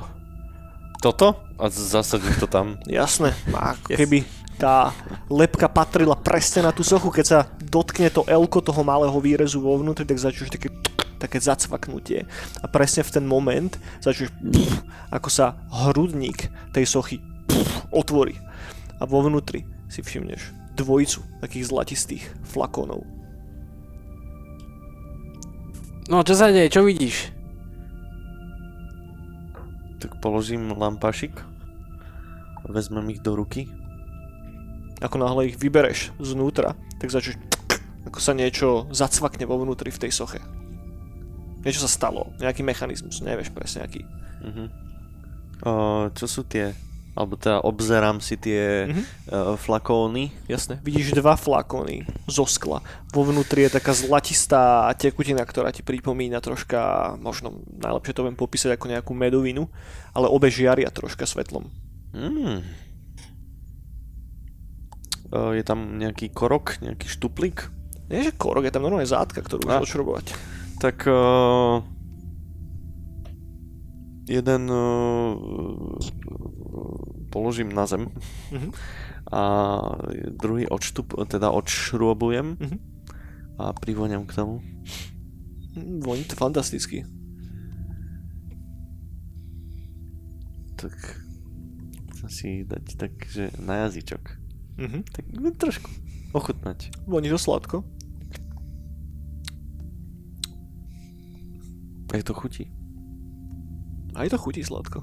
S3: Toto? A zasadím to tam.
S1: Jasné, a
S3: Yes.
S1: keby tá lepka patrila presne na tú sochu, keď sa dotkne to elko toho malého výrezu vo vnútri, tak začneš také, také zacvaknutie. A presne v ten moment začneš, ako sa hrudník tej sochy otvorí. A vo vnútri si všimneš dvojicu takých zlatistých flakónov.
S2: no čo sa deje, čo vidíš?
S3: Tak položím lampašik. Vezmem ich do ruky.
S1: Ako náhle ich vybereš znútra, tak začneš ako sa niečo zacvakne vo vnútri v tej soche. Niečo sa stalo, nejaký mechanizmus, nevieš presne aký.
S3: Mhm. O, čo sú tie? Alebo teda obzerám si tie
S1: Mhm.
S3: uh, flakóny.
S1: Jasné, vidíš dva flakóny zo skla. Vo vnútri je taká zlatistá tekutina, ktorá ti pripomína troška, možno najlepšie to viem popísať ako nejakú medovinu, ale obe žiaria troška svetlom.
S3: Mm. O, je tam nejaký korok, nejaký štuplík?
S1: Nie, že korok, je tam normálne zátka, ktorú
S3: A.
S1: môžeš odšrobovať.
S3: Tak uh, jeden uh, položím na zem
S1: Mhm.
S3: a druhý odštup, teda odšrôbujem
S1: Mhm.
S3: a privoňam k tomu.
S1: Voní to fantasticky.
S3: Tak chcem si dať tak, že na jazyčok.
S1: Mhm.
S3: Tak trošku ochutnať.
S1: Voní to sladko.
S3: Jak to chutí?
S1: Aj to chutí sladko.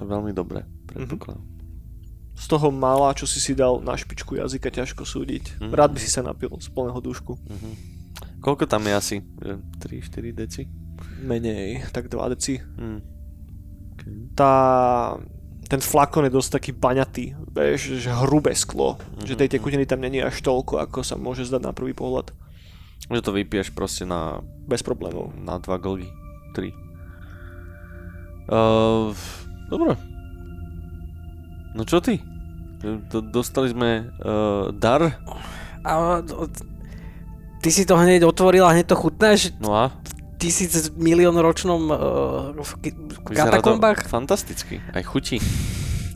S3: Veľmi dobre, predpokladám.
S1: Z toho mála, čo si si dal na špičku jazyka, ťažko súdiť.
S3: Mhm.
S1: Rád by si sa napil z plného dušku.
S3: Mhm. Koľko tam je asi? 3-4 deci?
S1: Menej, tak 2 deci.
S3: Hm. Okay.
S1: Tá, ten flakon je dosť taký baňatý, vieš, že hrubé sklo. Že tej
S3: Mhm.
S1: tekutiny tam není až toľko, ako sa môže zdať na prvý pohľad.
S3: Že to vypiješ proste na,
S1: Bez problémov.
S3: na 2 glgy. 3. Uh, dobre. No čo ty? Do, dostali sme uh, dar.
S2: A, ty si to hneď otvoril a hneď to chutnáš
S3: No a?
S2: tisíc milión ročnom uh, v, v katakombách?
S3: fantasticky. Aj chutí.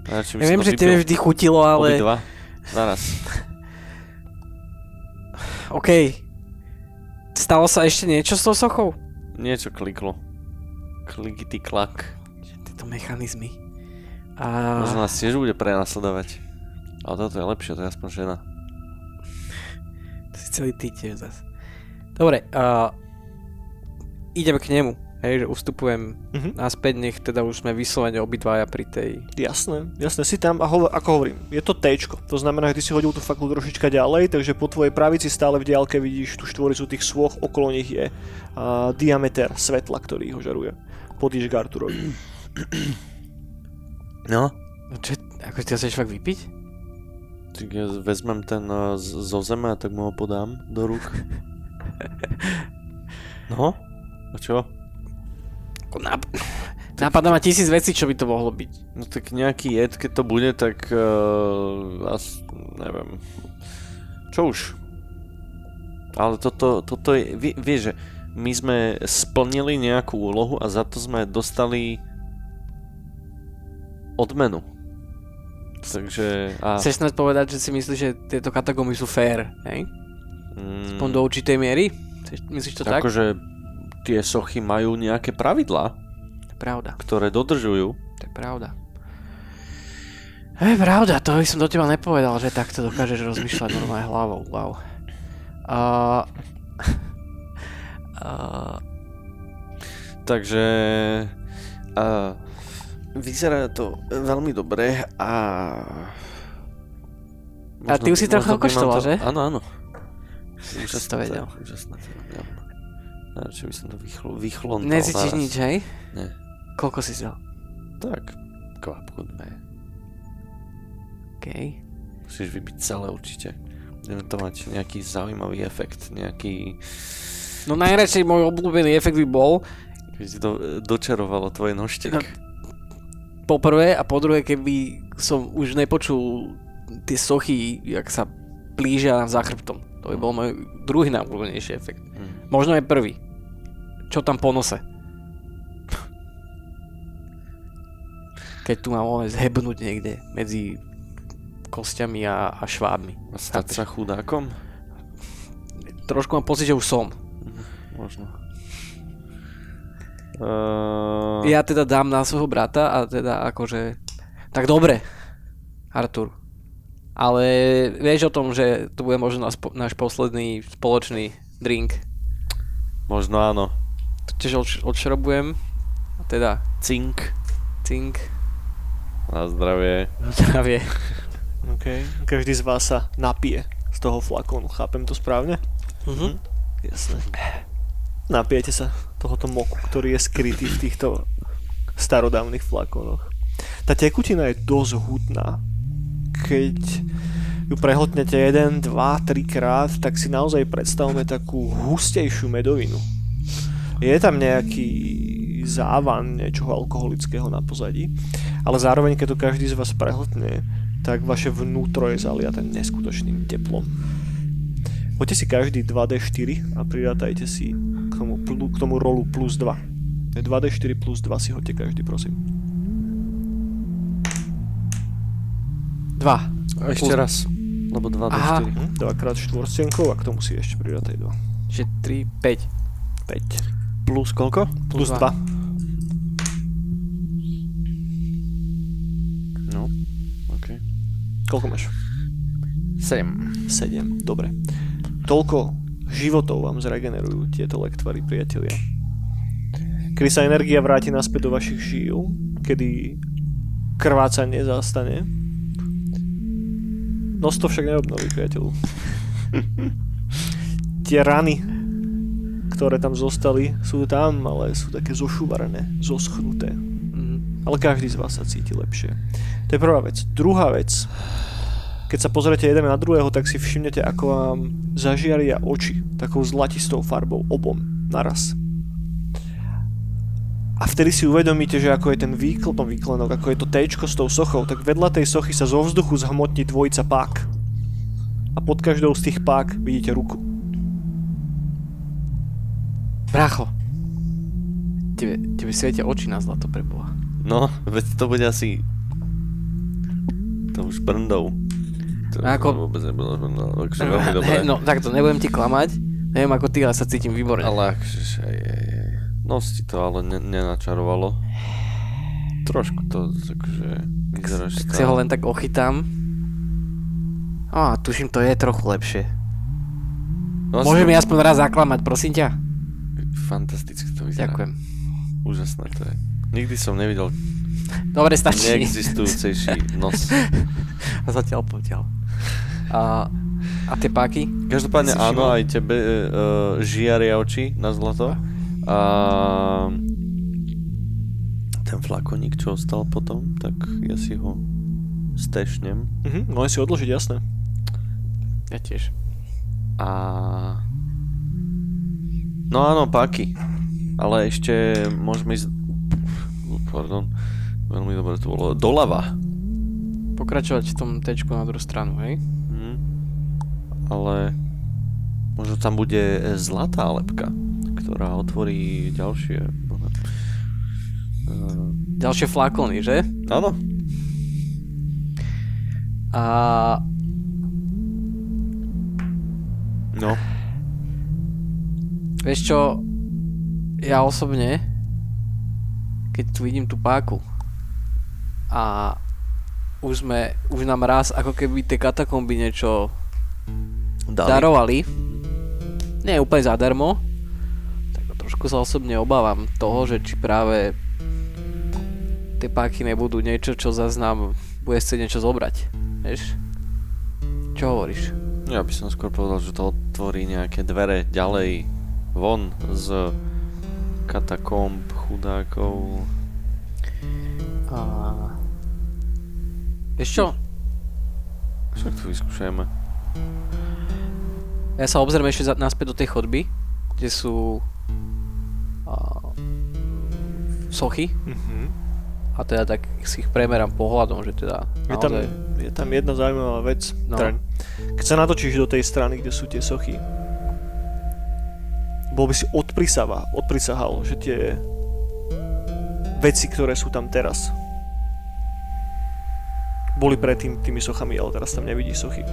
S3: Ja,
S2: Ja viem, že tebe vždy chutilo, ale...
S3: Obidva. Naraz.
S2: OK. Stalo sa ešte niečo s tou sochou?
S3: Niečo kliklo. Klikity klak.
S2: Tieto mechanizmy. A...
S3: Možno nás tiež bude prenasledovať. Ale toto je lepšie, to je aspoň žena.
S2: To si celý ty tiež zas. Dobre, uh, ideme k nemu. Hej, že ustupujem
S1: Mhm.
S2: naspäť, nech teda už sme vyslovene obidvaja pri tej...
S1: Jasné, jasné, si tam a hovor, ako hovorím, je to T, to znamená, že ty si hodil tú faklu trošička ďalej, takže po tvojej pravici stále v diálke vidíš tú štvoricu tých svoch, okolo nich je uh, diameter svetla, ktorý ho žaruje. Podíš k Arturovi.
S3: No?
S2: No čo, ako ty chceš fakt vypiť?
S3: Tak ja vezmem ten uh, z- zo zeme a tak mu ho podám do rúk. No? A čo?
S2: Ako Náp- Napadá ma tisíc vecí, čo by to mohlo byť.
S3: No tak nejaký jed, keď to bude, tak uh, as, neviem. Čo už? Ale toto, toto je, vie, vieš, že my sme splnili nejakú úlohu a za to sme dostali odmenu. Takže... A,
S2: Chceš snad povedať, že si myslíš, že tieto katakomby sú fair, hej?
S3: mm,
S2: Aspoň do určitej miery? Chceš, myslíš to tak?
S3: akože tie sochy majú nejaké pravidlá,
S2: pravda,
S3: ktoré dodržujú.
S2: to je pravda. To je pravda, to by som do teba nepovedal, že takto dokážeš rozmýšľať normálne hlavou, wow. A... Uh,
S3: Takže uh, vyzerá to veľmi dobre a...
S2: A ty už si
S3: možno mám
S2: okoštoval,
S3: to-
S2: že?
S3: Áno, áno. Úžasné
S2: to vedel.
S3: je, úžasné to. Najradšej by som to vychlo, vychlontal
S2: necítiš
S3: naraz.
S2: nič, hej?
S3: Nie.
S2: Koľko si dal?
S3: Tak, kvapku dve.
S2: OK.
S3: Musíš vybiť celé určite. Budeme to mať nejaký zaujímavý efekt, nejaký...
S2: No najradšej môj obľúbený efekt by bol,
S3: Keď to dočarovalo tvoje nožtek.
S2: No. Po prvé a po druhé, keby som už nepočul tie sochy, jak sa blížia nám za chrbtom. To by bol môj druhý najobľúbenejší efekt.
S3: Hm.
S2: Možno aj prvý. Čo tam po nose? Keď tu mám len zhebnúť niekde medzi kostiami a, a švábmi.
S3: A stať sa chudákom?
S2: Trošku mám pocit, že už som.
S3: Možno. Uh,
S2: Ja teda dám na svojho brata a teda akože... Tak dobre, Artur. Ale vieš o tom, že to bude možno náš, po- náš posledný spoločný drink.
S3: Možno áno.
S2: Tiež odš- odšrobujem. A teda
S3: Cink.
S2: cink,
S3: Na zdravie.
S2: zdravie.
S1: OK. Každý z vás sa napije z toho flakónu, chápem to správne?
S2: Mhm.
S1: Jasné. Napijete sa tohoto moku, ktorý je skrytý v týchto starodávnych flakónoch. Tá tekutina je dosť hutná. Keď ju prehltnete jeden, dva, tri krát, tak si naozaj predstavme takú hustejšiu medovinu. Je tam nejaký závan niečoho alkoholického na pozadí, ale zároveň keď to každý z vás prehltne, tak vaše vnútro je zaliaté neskutočným teplom. Hoďte si každý 2D4 a pridátajte si k tomu, plu, k tomu rolu plus 2. 2D4 plus 2 si hoďte každý, prosím.
S2: Dva.
S3: A ešte
S2: Plus-
S3: raz. Lebo 2 do
S2: Aha.
S3: 4.
S1: Hm? Dvakrát štvorstenkov a k tomu si ešte pridátaj 2.
S2: Že 3, 5.
S1: 5.
S3: Plus koľko?
S1: Plus
S2: dva.
S1: 2.
S3: No. OK.
S1: Koľko máš?
S3: 7.
S1: 7. Dobre. Toľko životov vám zregenerujú tieto lektvary, priatelia. Kedy sa energia vráti naspäť do vašich žíl, kedy krvácanie zastane, nos to však neobnoví, priateľu. Tie rany, ktoré tam zostali, sú tam, ale sú také zošuvarené, zoschnuté.
S2: Mhm.
S1: Ale každý z vás sa cíti lepšie. To je prvá vec. Druhá vec. Keď sa pozriete jeden na druhého, tak si všimnete, ako vám zažiaria oči takou zlatistou farbou obom naraz. A vtedy si uvedomíte, že ako je ten výkl, no výklenok, ako je to téčko s tou sochou, tak vedľa tej sochy sa zo vzduchu zhmotní dvojica pák. A pod každou z tých pák vidíte ruku.
S2: Bracho. Tebe, tebe svietia oči na zlato preboha.
S3: No, veď to bude asi... To už brndou. To
S2: Ako-
S3: vôbec nebolo brndou, takže veľmi dobré.
S2: No, takto, nebudem ti klamať. Neviem ako ty, ale sa cítim výborne.
S3: Ale akože, aj, aj, aj. Nos ti to ale ne, nenačarovalo. Trošku to akože vyzeráš
S2: Tak si ho len tak ochytám. Á, tuším, to je trochu lepšie.
S3: No,
S2: Môžem mi aspoň raz zaklamať, prosím ťa?
S3: Fantasticky to vyzerá.
S2: Ďakujem.
S3: Úžasné to je. Nikdy som nevidel
S2: Dobre, stačí.
S3: neexistujúcejší nos.
S2: A zatiaľ potiaľ. A, a tie páky?
S3: Každopádne áno,
S2: všimol?
S3: aj tebe uh, žiaria oči na zlato. A ten flakoník, čo ostal potom, tak ja si ho stešnem.
S1: Mhm, môžem si odložiť, jasné.
S2: Ja tiež.
S3: A... No áno, páky. Ale ešte môžeme ísť... Pardon. Veľmi dobre to bolo. Doľava.
S2: Pokračovať v tom tečku na druhú stranu, hej?
S3: Ale... Možno tam bude zlatá lepka, ktorá otvorí ďalšie... Uh,
S2: Ďalšie flakony, že?
S3: áno.
S2: A
S3: No.
S2: vieš čo, ja osobne, keď tu vidím tú páku a už sme, už nám raz ako keby tie katakomby niečo
S3: Dali.
S2: darovali, nie úplne zadarmo, tak trošku sa osobne obávam toho, že či práve tie páky nebudú niečo, čo zase nám bude chcieť niečo zobrať. Vieš? Čo hovoríš?
S3: Ja by som skôr povedal, že to otvorí nejaké dvere ďalej von z katakomb chudákov.
S2: A... Vieš čo?
S3: Však to vyskúšajme.
S2: Ja sa obzriem ešte naspäť do tej chodby, kde sú a, sochy
S1: Mhm.
S2: a teda tak si ich premerám pohľadom, že teda
S1: Je tam,
S2: naozaj...
S1: je tam jedna zaujímavá vec.
S2: No.
S1: Keď sa natočíš do tej strany, kde sú tie sochy, bol by si odprisava, odprisahal, že tie veci, ktoré sú tam teraz, boli predtým tými sochami, ale teraz tam nevidíš sochy.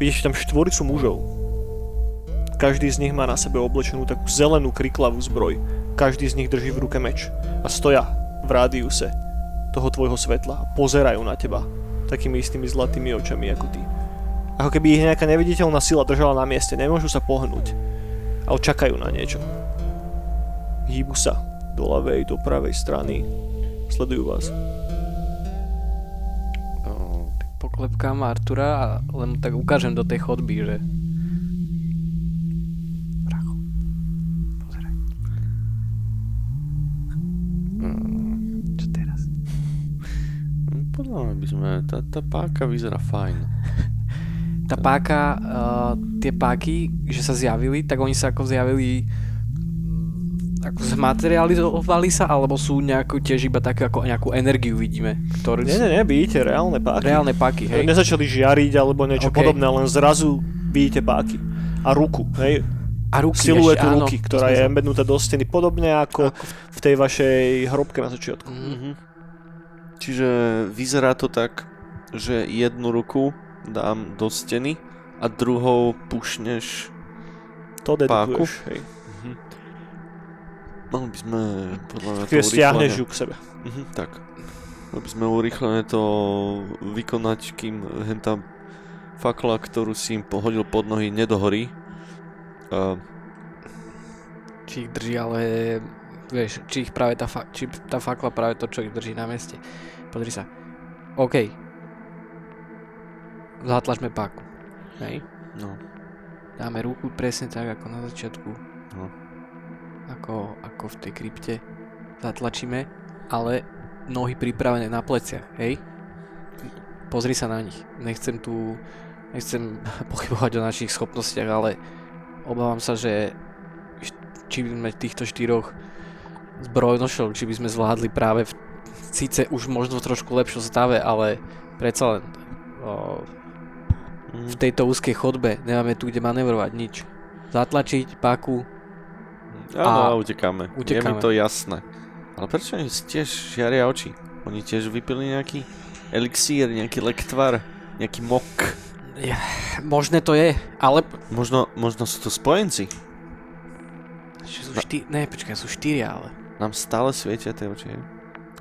S1: Vidíš tam štvoricu mužov. Každý z nich má na sebe oblečenú takú zelenú kriklavú zbroj. Každý z nich drží v ruke meč. A stoja v rádiuse toho tvojho svetla a pozerajú na teba takými istými zlatými očami ako ty. Ako keby ich nejaká neviditeľná sila držala na mieste, nemôžu sa pohnúť, ale čakajú na niečo. Hýbu sa do ľavej, do pravej strany, sledujú vás.
S2: O, tak poklepkám Artura a len tak ukážem do tej chodby, že... Bracho, pozeraj.
S3: Mm,
S2: Čo teraz?
S3: Podľa mňa by sme, tá, tá páka vyzerá fajn.
S2: Tá páka, uh, tie páky, že sa zjavili, tak oni sa ako zjavili ako zmaterializovali sa, alebo sú nejakú tiež iba také ako nejakú energiu vidíme, ktorú
S1: Nie, nie, nie, vidíte reálne páky.
S2: reálne páky, hej.
S1: Nezačali žiariť alebo niečo
S2: OK.
S1: podobné, len zrazu vidíte páky. A ruku, hej,
S2: A ruky
S1: siluetu
S2: ešte, áno,
S1: ruky,
S2: to
S1: ktorá je embednutá do steny, podobne ako
S2: Ako
S1: v tej vašej hrobke na začiatku.
S2: Mhm.
S3: Mhm. Čiže vyzerá to tak, že jednu ruku dám do steny a druhou pušneš.
S1: To dedukuješ, hej.
S3: Mali by sme podľa mňa to
S1: Keď stiahneš ju k sebe.
S3: Mhm, tak. Mali by sme urýchlené to vykonať, kým hen tá fakla, ktorú si im pohodil pod nohy, nedohorí. Uh,
S2: či ich drží, ale vieš, či ich práve tá, fa- či tá fakla práve to, čo ich drží na mieste. Pozri sa. OK. Zatlačme páku. Hej.
S3: no,
S2: Dáme ruku presne tak, ako na začiatku. Ako, ako v tej krypte. Zatlačíme, ale nohy pripravené na pleciach, hej? Pozri sa na nich. Nechcem tu... Nechcem pochybovať o našich schopnostiach, ale obávam sa, že či by sme týchto štyroch zbrojnošov, či by sme zvládli práve v síce už možno v trošku lepšom stave, ale predsa len o, v
S3: mm,
S2: tejto úzkej chodbe, nemáme tu kde manevrovať, nič. Zatlačiť páku,
S3: áno,
S2: a
S3: a utekáme. Je mi
S2: utekáme.
S3: to jasné. Ale prečo im tiež žiaria oči? Oni tiež vypili nejaký elixír, nejaký lektvar, nejaký mok.
S2: možné to je, ale...
S3: Možno, možno sú to spojenci.
S2: Ešte sú štyri, ne, počkaj, sú štyria, ale...
S3: Nám stále svietia tie oči.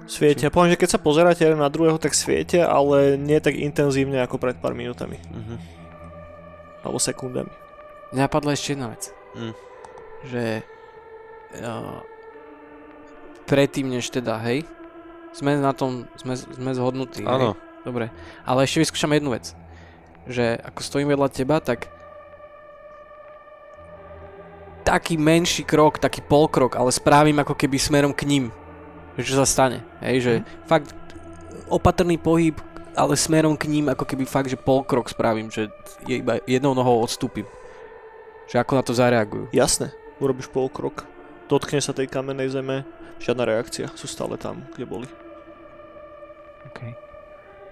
S1: Svietia. Poviem, že keď sa pozeráte jeden na druhého, tak svietia, ale nie tak intenzívne ako pred pár minútami.
S3: Mhm.
S1: Alebo sekundami.
S2: Napadla ešte jedna vec.
S3: Mm.
S2: Že... Uh, predtým, než teda, hej, sme na tom, sme, sme zhodnutí,
S3: Áno.
S2: hej? Dobre, ale ešte vyskúšam jednu vec. Že ako stojím vedľa teba, tak taký menší krok, taký polkrok, ale spravím ako keby smerom k ním. Že sa stane. Hej, že fakt opatrný pohyb, ale smerom k ním ako keby fakt, že polkrok spravím, že je iba jednou nohou odstúpim. Že ako na to zareagujú.
S1: Jasné, urobíš pol krok, dotkne sa tej kamennej zeme, žiadna reakcia, sú stále tam, kde boli.
S2: Okay.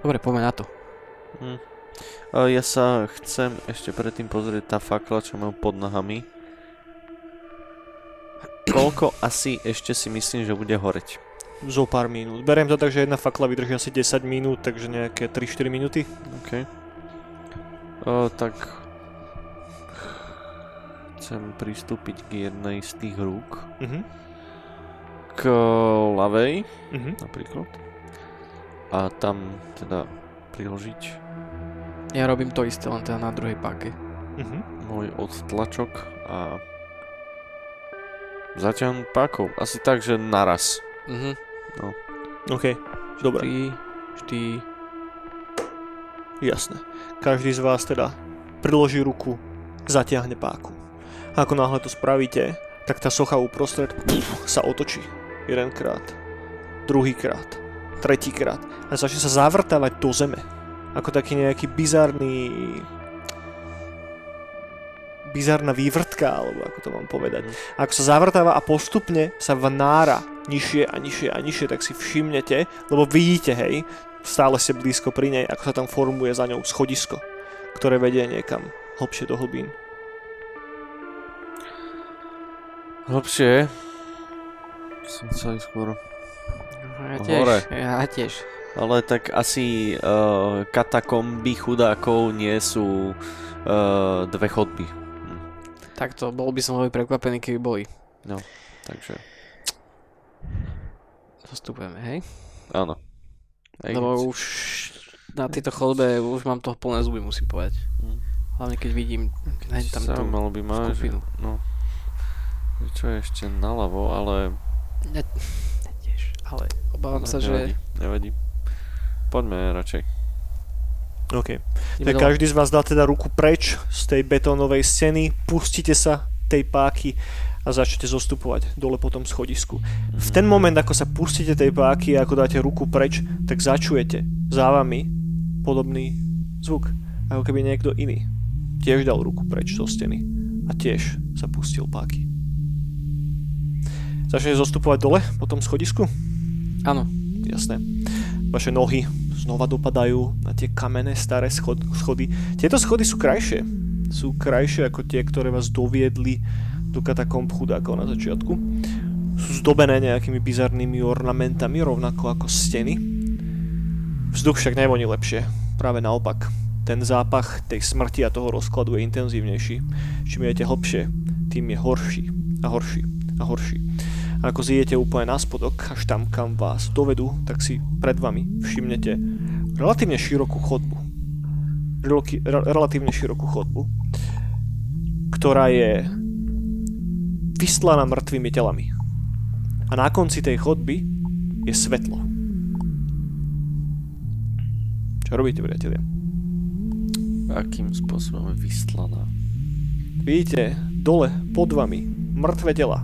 S2: Dobre, poďme na to.
S3: Hm. Ja sa chcem ešte predtým pozrieť tá fakla, čo mám pod nohami. Koľko asi ešte si myslím, že bude horeť?
S1: Zo pár minút. Beriem to tak, že jedna fakla vydrží asi 10 minút, takže nejaké 3-4 minúty.
S3: OK. O, tak... Chcem pristúpiť k jednej z tých rúk.
S1: Mhm.
S3: K ľavej
S1: Mhm.
S3: napríklad. A tam teda priložiť
S2: Ja robím to isté, len teda na druhej páke.
S1: Mhm.
S3: môj odtlačok a Zaťahnuť pákov. Asi tak, že naraz.
S2: Mhm.
S1: OK, dobre,
S2: 3, 4,
S1: jasné. Každý z vás teda priloží ruku, zatiahne páku. Ako náhle to spravíte, tak tá socha uprostred sa otočí. Jedenkrát, druhýkrát, tretíkrát a začne sa zavrtávať do zeme. Ako taký nejaký bizarný bizarná vývrtka, alebo ako to mám povedať. A ako sa zavrtáva a postupne sa vnára nižšie a nižšie a nižšie, tak si všimnete, lebo vidíte, hej, stále ste blízko pri nej, ako sa tam formuje za ňou schodisko, ktoré vedie niekam hlbšie do hlbín.
S3: Hlbšie. Som chcel ísť skôr.
S2: ja tiež,
S3: Hore.
S2: ja tiež.
S3: Ale tak asi uh, katakomby chudákov nie sú uh, dve chodby. Hm.
S2: Takto, bol by som veľmi prekvapený, keby boli.
S3: Takže,
S2: Zastupujeme, hej?
S3: áno. Ej,
S2: Lebo už na tejto chodbe už mám toho plné zuby, musím povedať.
S3: Hm.
S2: Hlavne keď vidím hneď tam tú
S3: Zaujímalo by že,
S2: skupinu.
S3: no, čo je ešte naľavo, ale
S2: ja tiež, ale obávam
S3: no,
S2: sa,
S3: nevadí,
S2: že...
S3: nevadí. Poďme radšej.
S1: OK. Tak každý z vás dá teda ruku preč z tej betónovej scény, pustíte sa tej páky a začnete zostupovať dole po tom schodisku. V ten moment, ako sa pustíte tej páky a ako dáte ruku preč, tak začujete za vami podobný zvuk. Ako keby niekto iný tiež dal ruku preč zo steny a tiež sa pustil páky. Začnete zostupovať dole po tom schodisku?
S2: Áno,
S1: Jasné. Vaše nohy znova dopadajú na tie kamenné staré schod- schody. Tieto schody sú krajšie. Sú krajšie ako tie, ktoré vás doviedli do katakomb chudákov na začiatku. Sú zdobené nejakými bizarnými ornamentami, rovnako ako steny. Vzduch však nevoní lepšie. Práve naopak. Ten zápach tej smrti a toho rozkladu je intenzívnejší. Čím idete hlbšie, tým je horší a horší a horší. Ako zjete úplne na spodok, až tam, kam vás dovedú, tak si pred vami všimnete relatívne širokú chodbu. Reloky, re, relatívne širokú chodbu, ktorá je vystlaná mŕtvými telami. A na konci tej chodby je svetlo. Čo robíte, priatelia?
S3: Akým spôsobom je vystlaná?
S1: Vidíte dole pod vami mŕtve tela,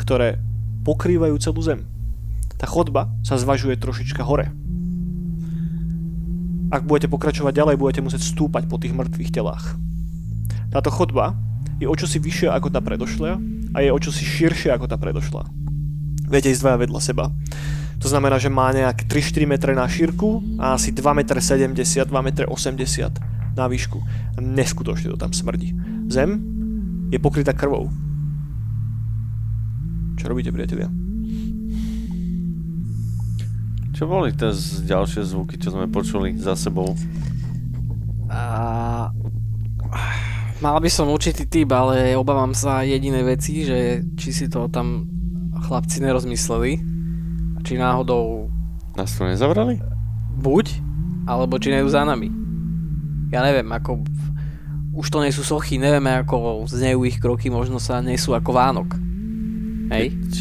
S1: ktoré pokrývajú celú zem. Tá chodba sa zvažuje trošička hore. Ak budete pokračovať ďalej, budete musieť stúpať po tých mŕtvych telách. Táto chodba je o čosi vyššia ako tá predošlia a je o čosi širšia ako tá predošla. Viete ísť dvaja vedľa seba. To znamená, že má nejaké 3-4 metre na šírku a asi 2,70 m, 2,80 m na výšku. Neskutočne to tam smrdí. Zem je pokrytá krvou. Čo robíte, priatelia?
S3: Čo boli tie z- ďalšie zvuky, čo sme počuli za sebou?
S2: A... Mal by som určitý typ, ale obávam sa jediné veci, že či si to tam chlapci nerozmysleli. Či náhodou
S3: Nás to nezavrali?
S2: buď, alebo či nejdu za nami. Ja neviem, ako... Už to nie sú sochy, nevieme ako znejú ich kroky, možno sa nesú ako Vánok. Hej?
S3: Keď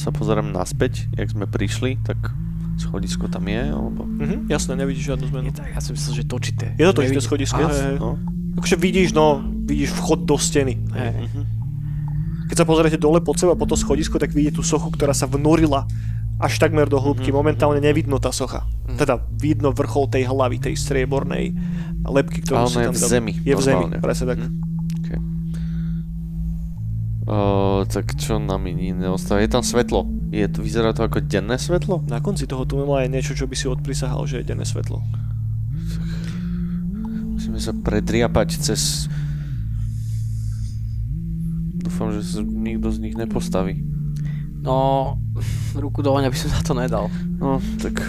S3: sa pozerám naspäť, jak sme prišli, tak schodisko tam je, alebo...
S1: Mhm, jasné, nevidíš žiadnu zmenu.
S2: Je tak, ja som myslel, že točité.
S1: Je to točité schodisko,
S2: Á,
S1: hej, hej.
S3: No.
S1: Akože vidíš, no, vidíš vchod do steny.
S2: hej.
S3: Mhm.
S1: Keď sa pozriete dole pod seba po to schodisko, tak vidíte tú sochu, ktorá sa vnorila až takmer do hĺbky.
S3: Mhm.
S1: Momentálne nevidno tá socha.
S2: Mhm.
S1: Teda vidno vrchol tej hlavy, tej striebornej lepky, ktorú
S3: Ale
S1: si
S3: ona je
S1: tam
S3: v zemi,
S1: Je v zemi, presne tak.
S3: Mhm. Tak čo nám iní neostáva? Je tam svetlo. Je to, vyzerá to ako denné svetlo?
S1: Na konci toho tunela je niečo, čo by si odprisahal, že je denné svetlo.
S3: Musíme sa predriapať cez... Dúfam, že sa nikto z nich nepostaví.
S2: No, ruku do by som za to nedal.
S3: No, tak...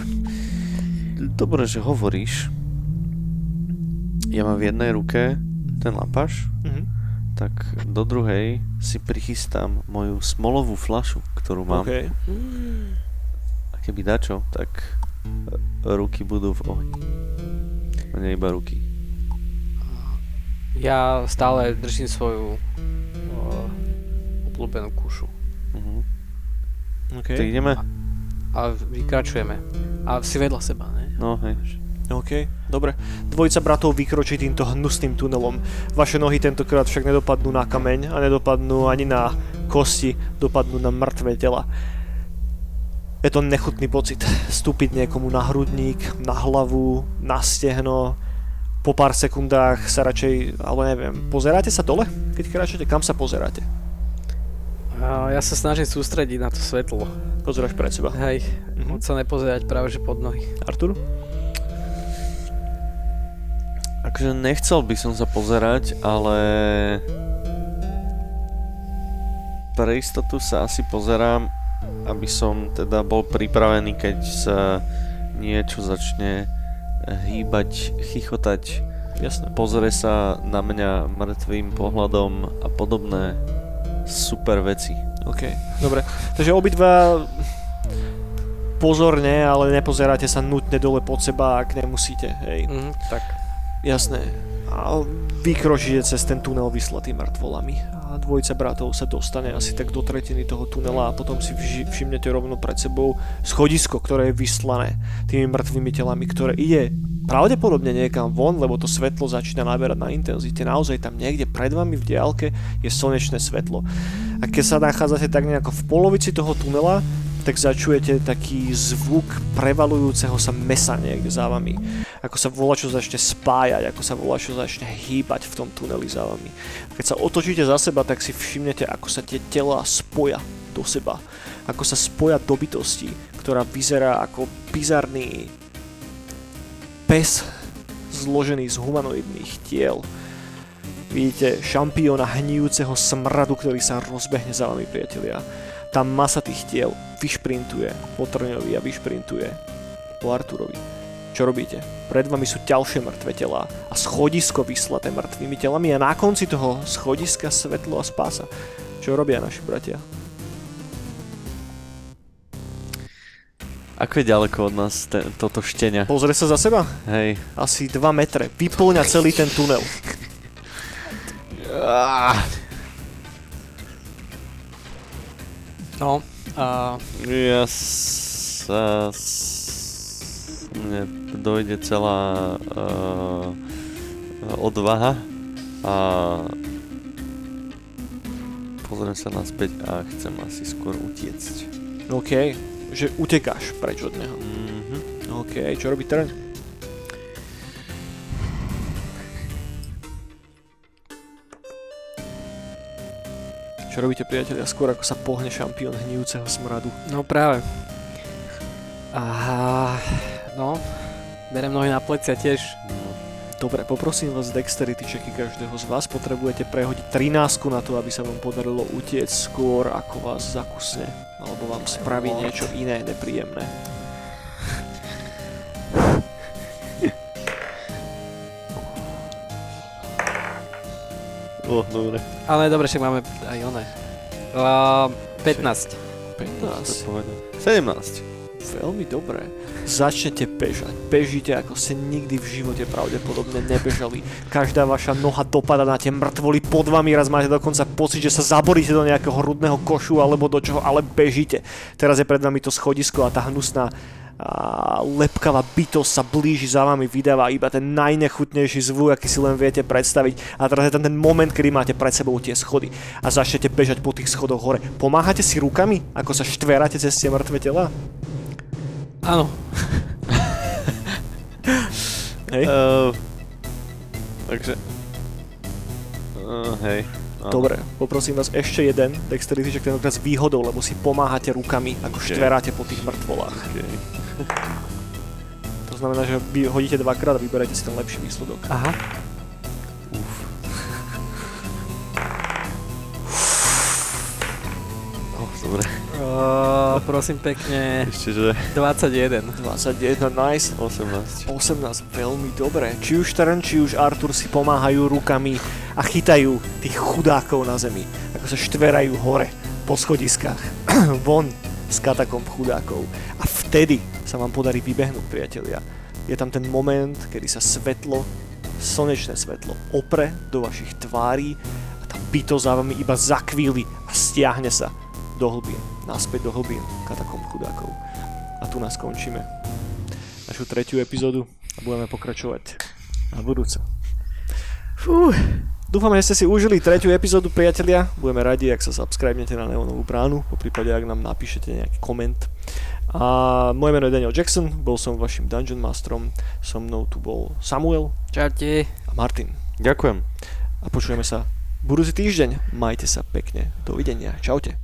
S3: Dobre, že hovoríš. Ja mám v jednej ruke ten lapaš,
S1: Mhm.
S3: Tak do druhej si prichystám moju smolovú flašu, ktorú mám.
S1: OK.
S3: A keby dačo, tak e, ruky budú v ohni. A nie iba ruky.
S2: Ja stále držím svoju o, obľúbenú kušu.
S3: Mhm.
S1: Okay.
S3: Tak ideme?
S2: A vykračujeme. A si vedľa seba, ne?
S3: No, hej.
S1: OK, dobre. Dvojica bratov vykročí týmto hnusným tunelom. Vaše nohy tentokrát však nedopadnú na kameň a nedopadnú ani na kosti, dopadnú na mŕtve tela. Je to nechutný pocit. Stúpiť niekomu na hrudník, na hlavu, na stehno. Po pár sekundách sa radšej, ale neviem, pozeráte sa dole? Keď kráčate, kam sa pozeráte?
S2: Ja sa snažím sústrediť na to svetlo.
S1: Pozeráš pred seba.
S2: Hej,
S1: Mhm.
S2: sa nepozerať práve že pod nohy.
S1: Artur?
S3: Akože nechcel by som sa pozerať, ale... Pre istotu sa asi pozerám, aby som teda bol pripravený, keď sa niečo začne hýbať, chichotať,
S1: Jasné.
S3: pozrie sa na mňa mŕtvým pohľadom a podobné super veci.
S1: OK, dobre. Takže obidva pozorne, ale nepozeráte sa nutne dole pod seba, ak nemusíte, hej.
S2: Mhm, tak.
S1: Jasné. A vykročíte cez ten tunel vyslatý mŕtvolami. A dvojica bratov sa dostane asi tak do tretiny toho tunela a potom si všimnete rovno pred sebou schodisko, ktoré je vyslané tými mŕtvými telami, ktoré ide pravdepodobne niekam von, lebo to svetlo začína naberať na intenzite. Naozaj tam niekde pred vami v diálke je slnečné svetlo. A keď sa nachádzate tak nejako v polovici toho tunela, tak začujete taký zvuk prevalujúceho sa mesa niekde za vami. Ako sa volačo začne spájať, ako sa volačo začne hýbať v tom tuneli za vami. A keď sa otočíte za seba, tak si všimnete, ako sa tie tela spoja do seba. Ako sa spoja do bytosti, ktorá vyzerá ako bizarný pes zložený z humanoidných tiel. Vidíte šampióna hnijúceho smradu, ktorý sa rozbehne za vami, priatelia. Tá masa tých tiel vyšprintuje po Trňovi a vyšprintuje po Arturovi. Čo robíte? Pred vami sú ďalšie mŕtve telá a schodisko vyslaté mŕtvými telami a na konci toho schodiska svetlo a spása. Čo robia naši bratia?
S3: Ako je ďaleko od nás te, toto štenia?
S1: Pozrie sa za seba?
S3: Hej.
S1: Asi 2 metre. Vyplňa celý ten tunel.
S2: No, a
S3: Ja sa... s- Mne dojde celá uh, odvaha a pozriem sa naspäť a chcem asi skôr utiecť.
S1: OK, že utekáš preč od neho.
S3: Mhm.
S1: OK, čo robí Trň? Čo robíte priatelia skôr ako sa pohne šampión hnijúceho smradu?
S2: no práve. A no, berem nohy na plecia tiež.
S1: Dobre, poprosím vás dexterity checky každého z vás. Potrebujete prehodiť 13 na to, aby sa vám podarilo utiecť skôr ako vás zakusne. Alebo vám spraví niečo iné nepríjemné.
S3: O, dobre.
S2: Ale dobre, však máme aj oné. Uh, 15.
S1: 15.
S3: 17.
S1: Veľmi dobré. Začnete bežať. Bežíte ako ste nikdy v živote pravdepodobne nebežali. Každá vaša noha dopada na tie mŕtvoly pod vami. Raz máte dokonca pocit, že sa zaboríte do nejakého hrudného košu alebo do čoho, ale bežíte. Teraz je pred vami to schodisko a tá hnusná a lepkavá bytosť sa blíži za vami, vydáva iba ten najnechutnejší zvuk, aký si len viete predstaviť. A teraz je tam ten moment, kedy máte pred sebou tie schody a začnete bežať po tých schodoch hore. Pomáhate si rukami, ako sa štveráte cez tie mŕtve tela?
S2: Áno.
S1: Hej?
S3: Uh, takže... Uh, hej. áno.
S1: Dobre, poprosím vás ešte jeden dexterity check tentokrát s výhodou, lebo si pomáhate rukami, ako
S3: Ok.
S1: štveráte po tých mŕtvolách.
S3: Okay.
S1: To znamená, že vy hodíte dvakrát a vyberete si ten lepší výsledok.
S2: Aha.
S3: Oh, dobre.
S2: Uh, prosím pekne,
S3: Ešte, že
S2: 21.
S1: 21, nice.
S3: 18.
S1: 18, veľmi dobre. Či už Tern, či už Artur si pomáhajú rukami a chytajú tých chudákov na zemi, ako sa štverajú hore po schodiskách, von z katakomb chudákov. A vtedy sa vám podarí vybehnúť, priatelia. Je tam ten moment, kedy sa svetlo, slnečné svetlo, opre do vašich tvárí a tá byto za vami iba zakvíli a stiahne sa do hlbín, naspäť do hlbín katakomb chudákov. A tu nás skončíme. Našu tretiu epizódu a budeme pokračovať na budúce. Fú. Dúfam, že ste si užili tretiu epizódu, priatelia. Budeme radi, ak sa subscribnete na Neonovú bránu, po prípade, ak nám napíšete nejaký koment. A moje meno je Daniel Jackson, bol som vašim Dungeon Masterom, so mnou tu bol Samuel
S2: Čaute.
S1: a Martin.
S3: Ďakujem.
S1: A počujeme sa budúci týždeň. Majte sa pekne. Dovidenia. Čaute.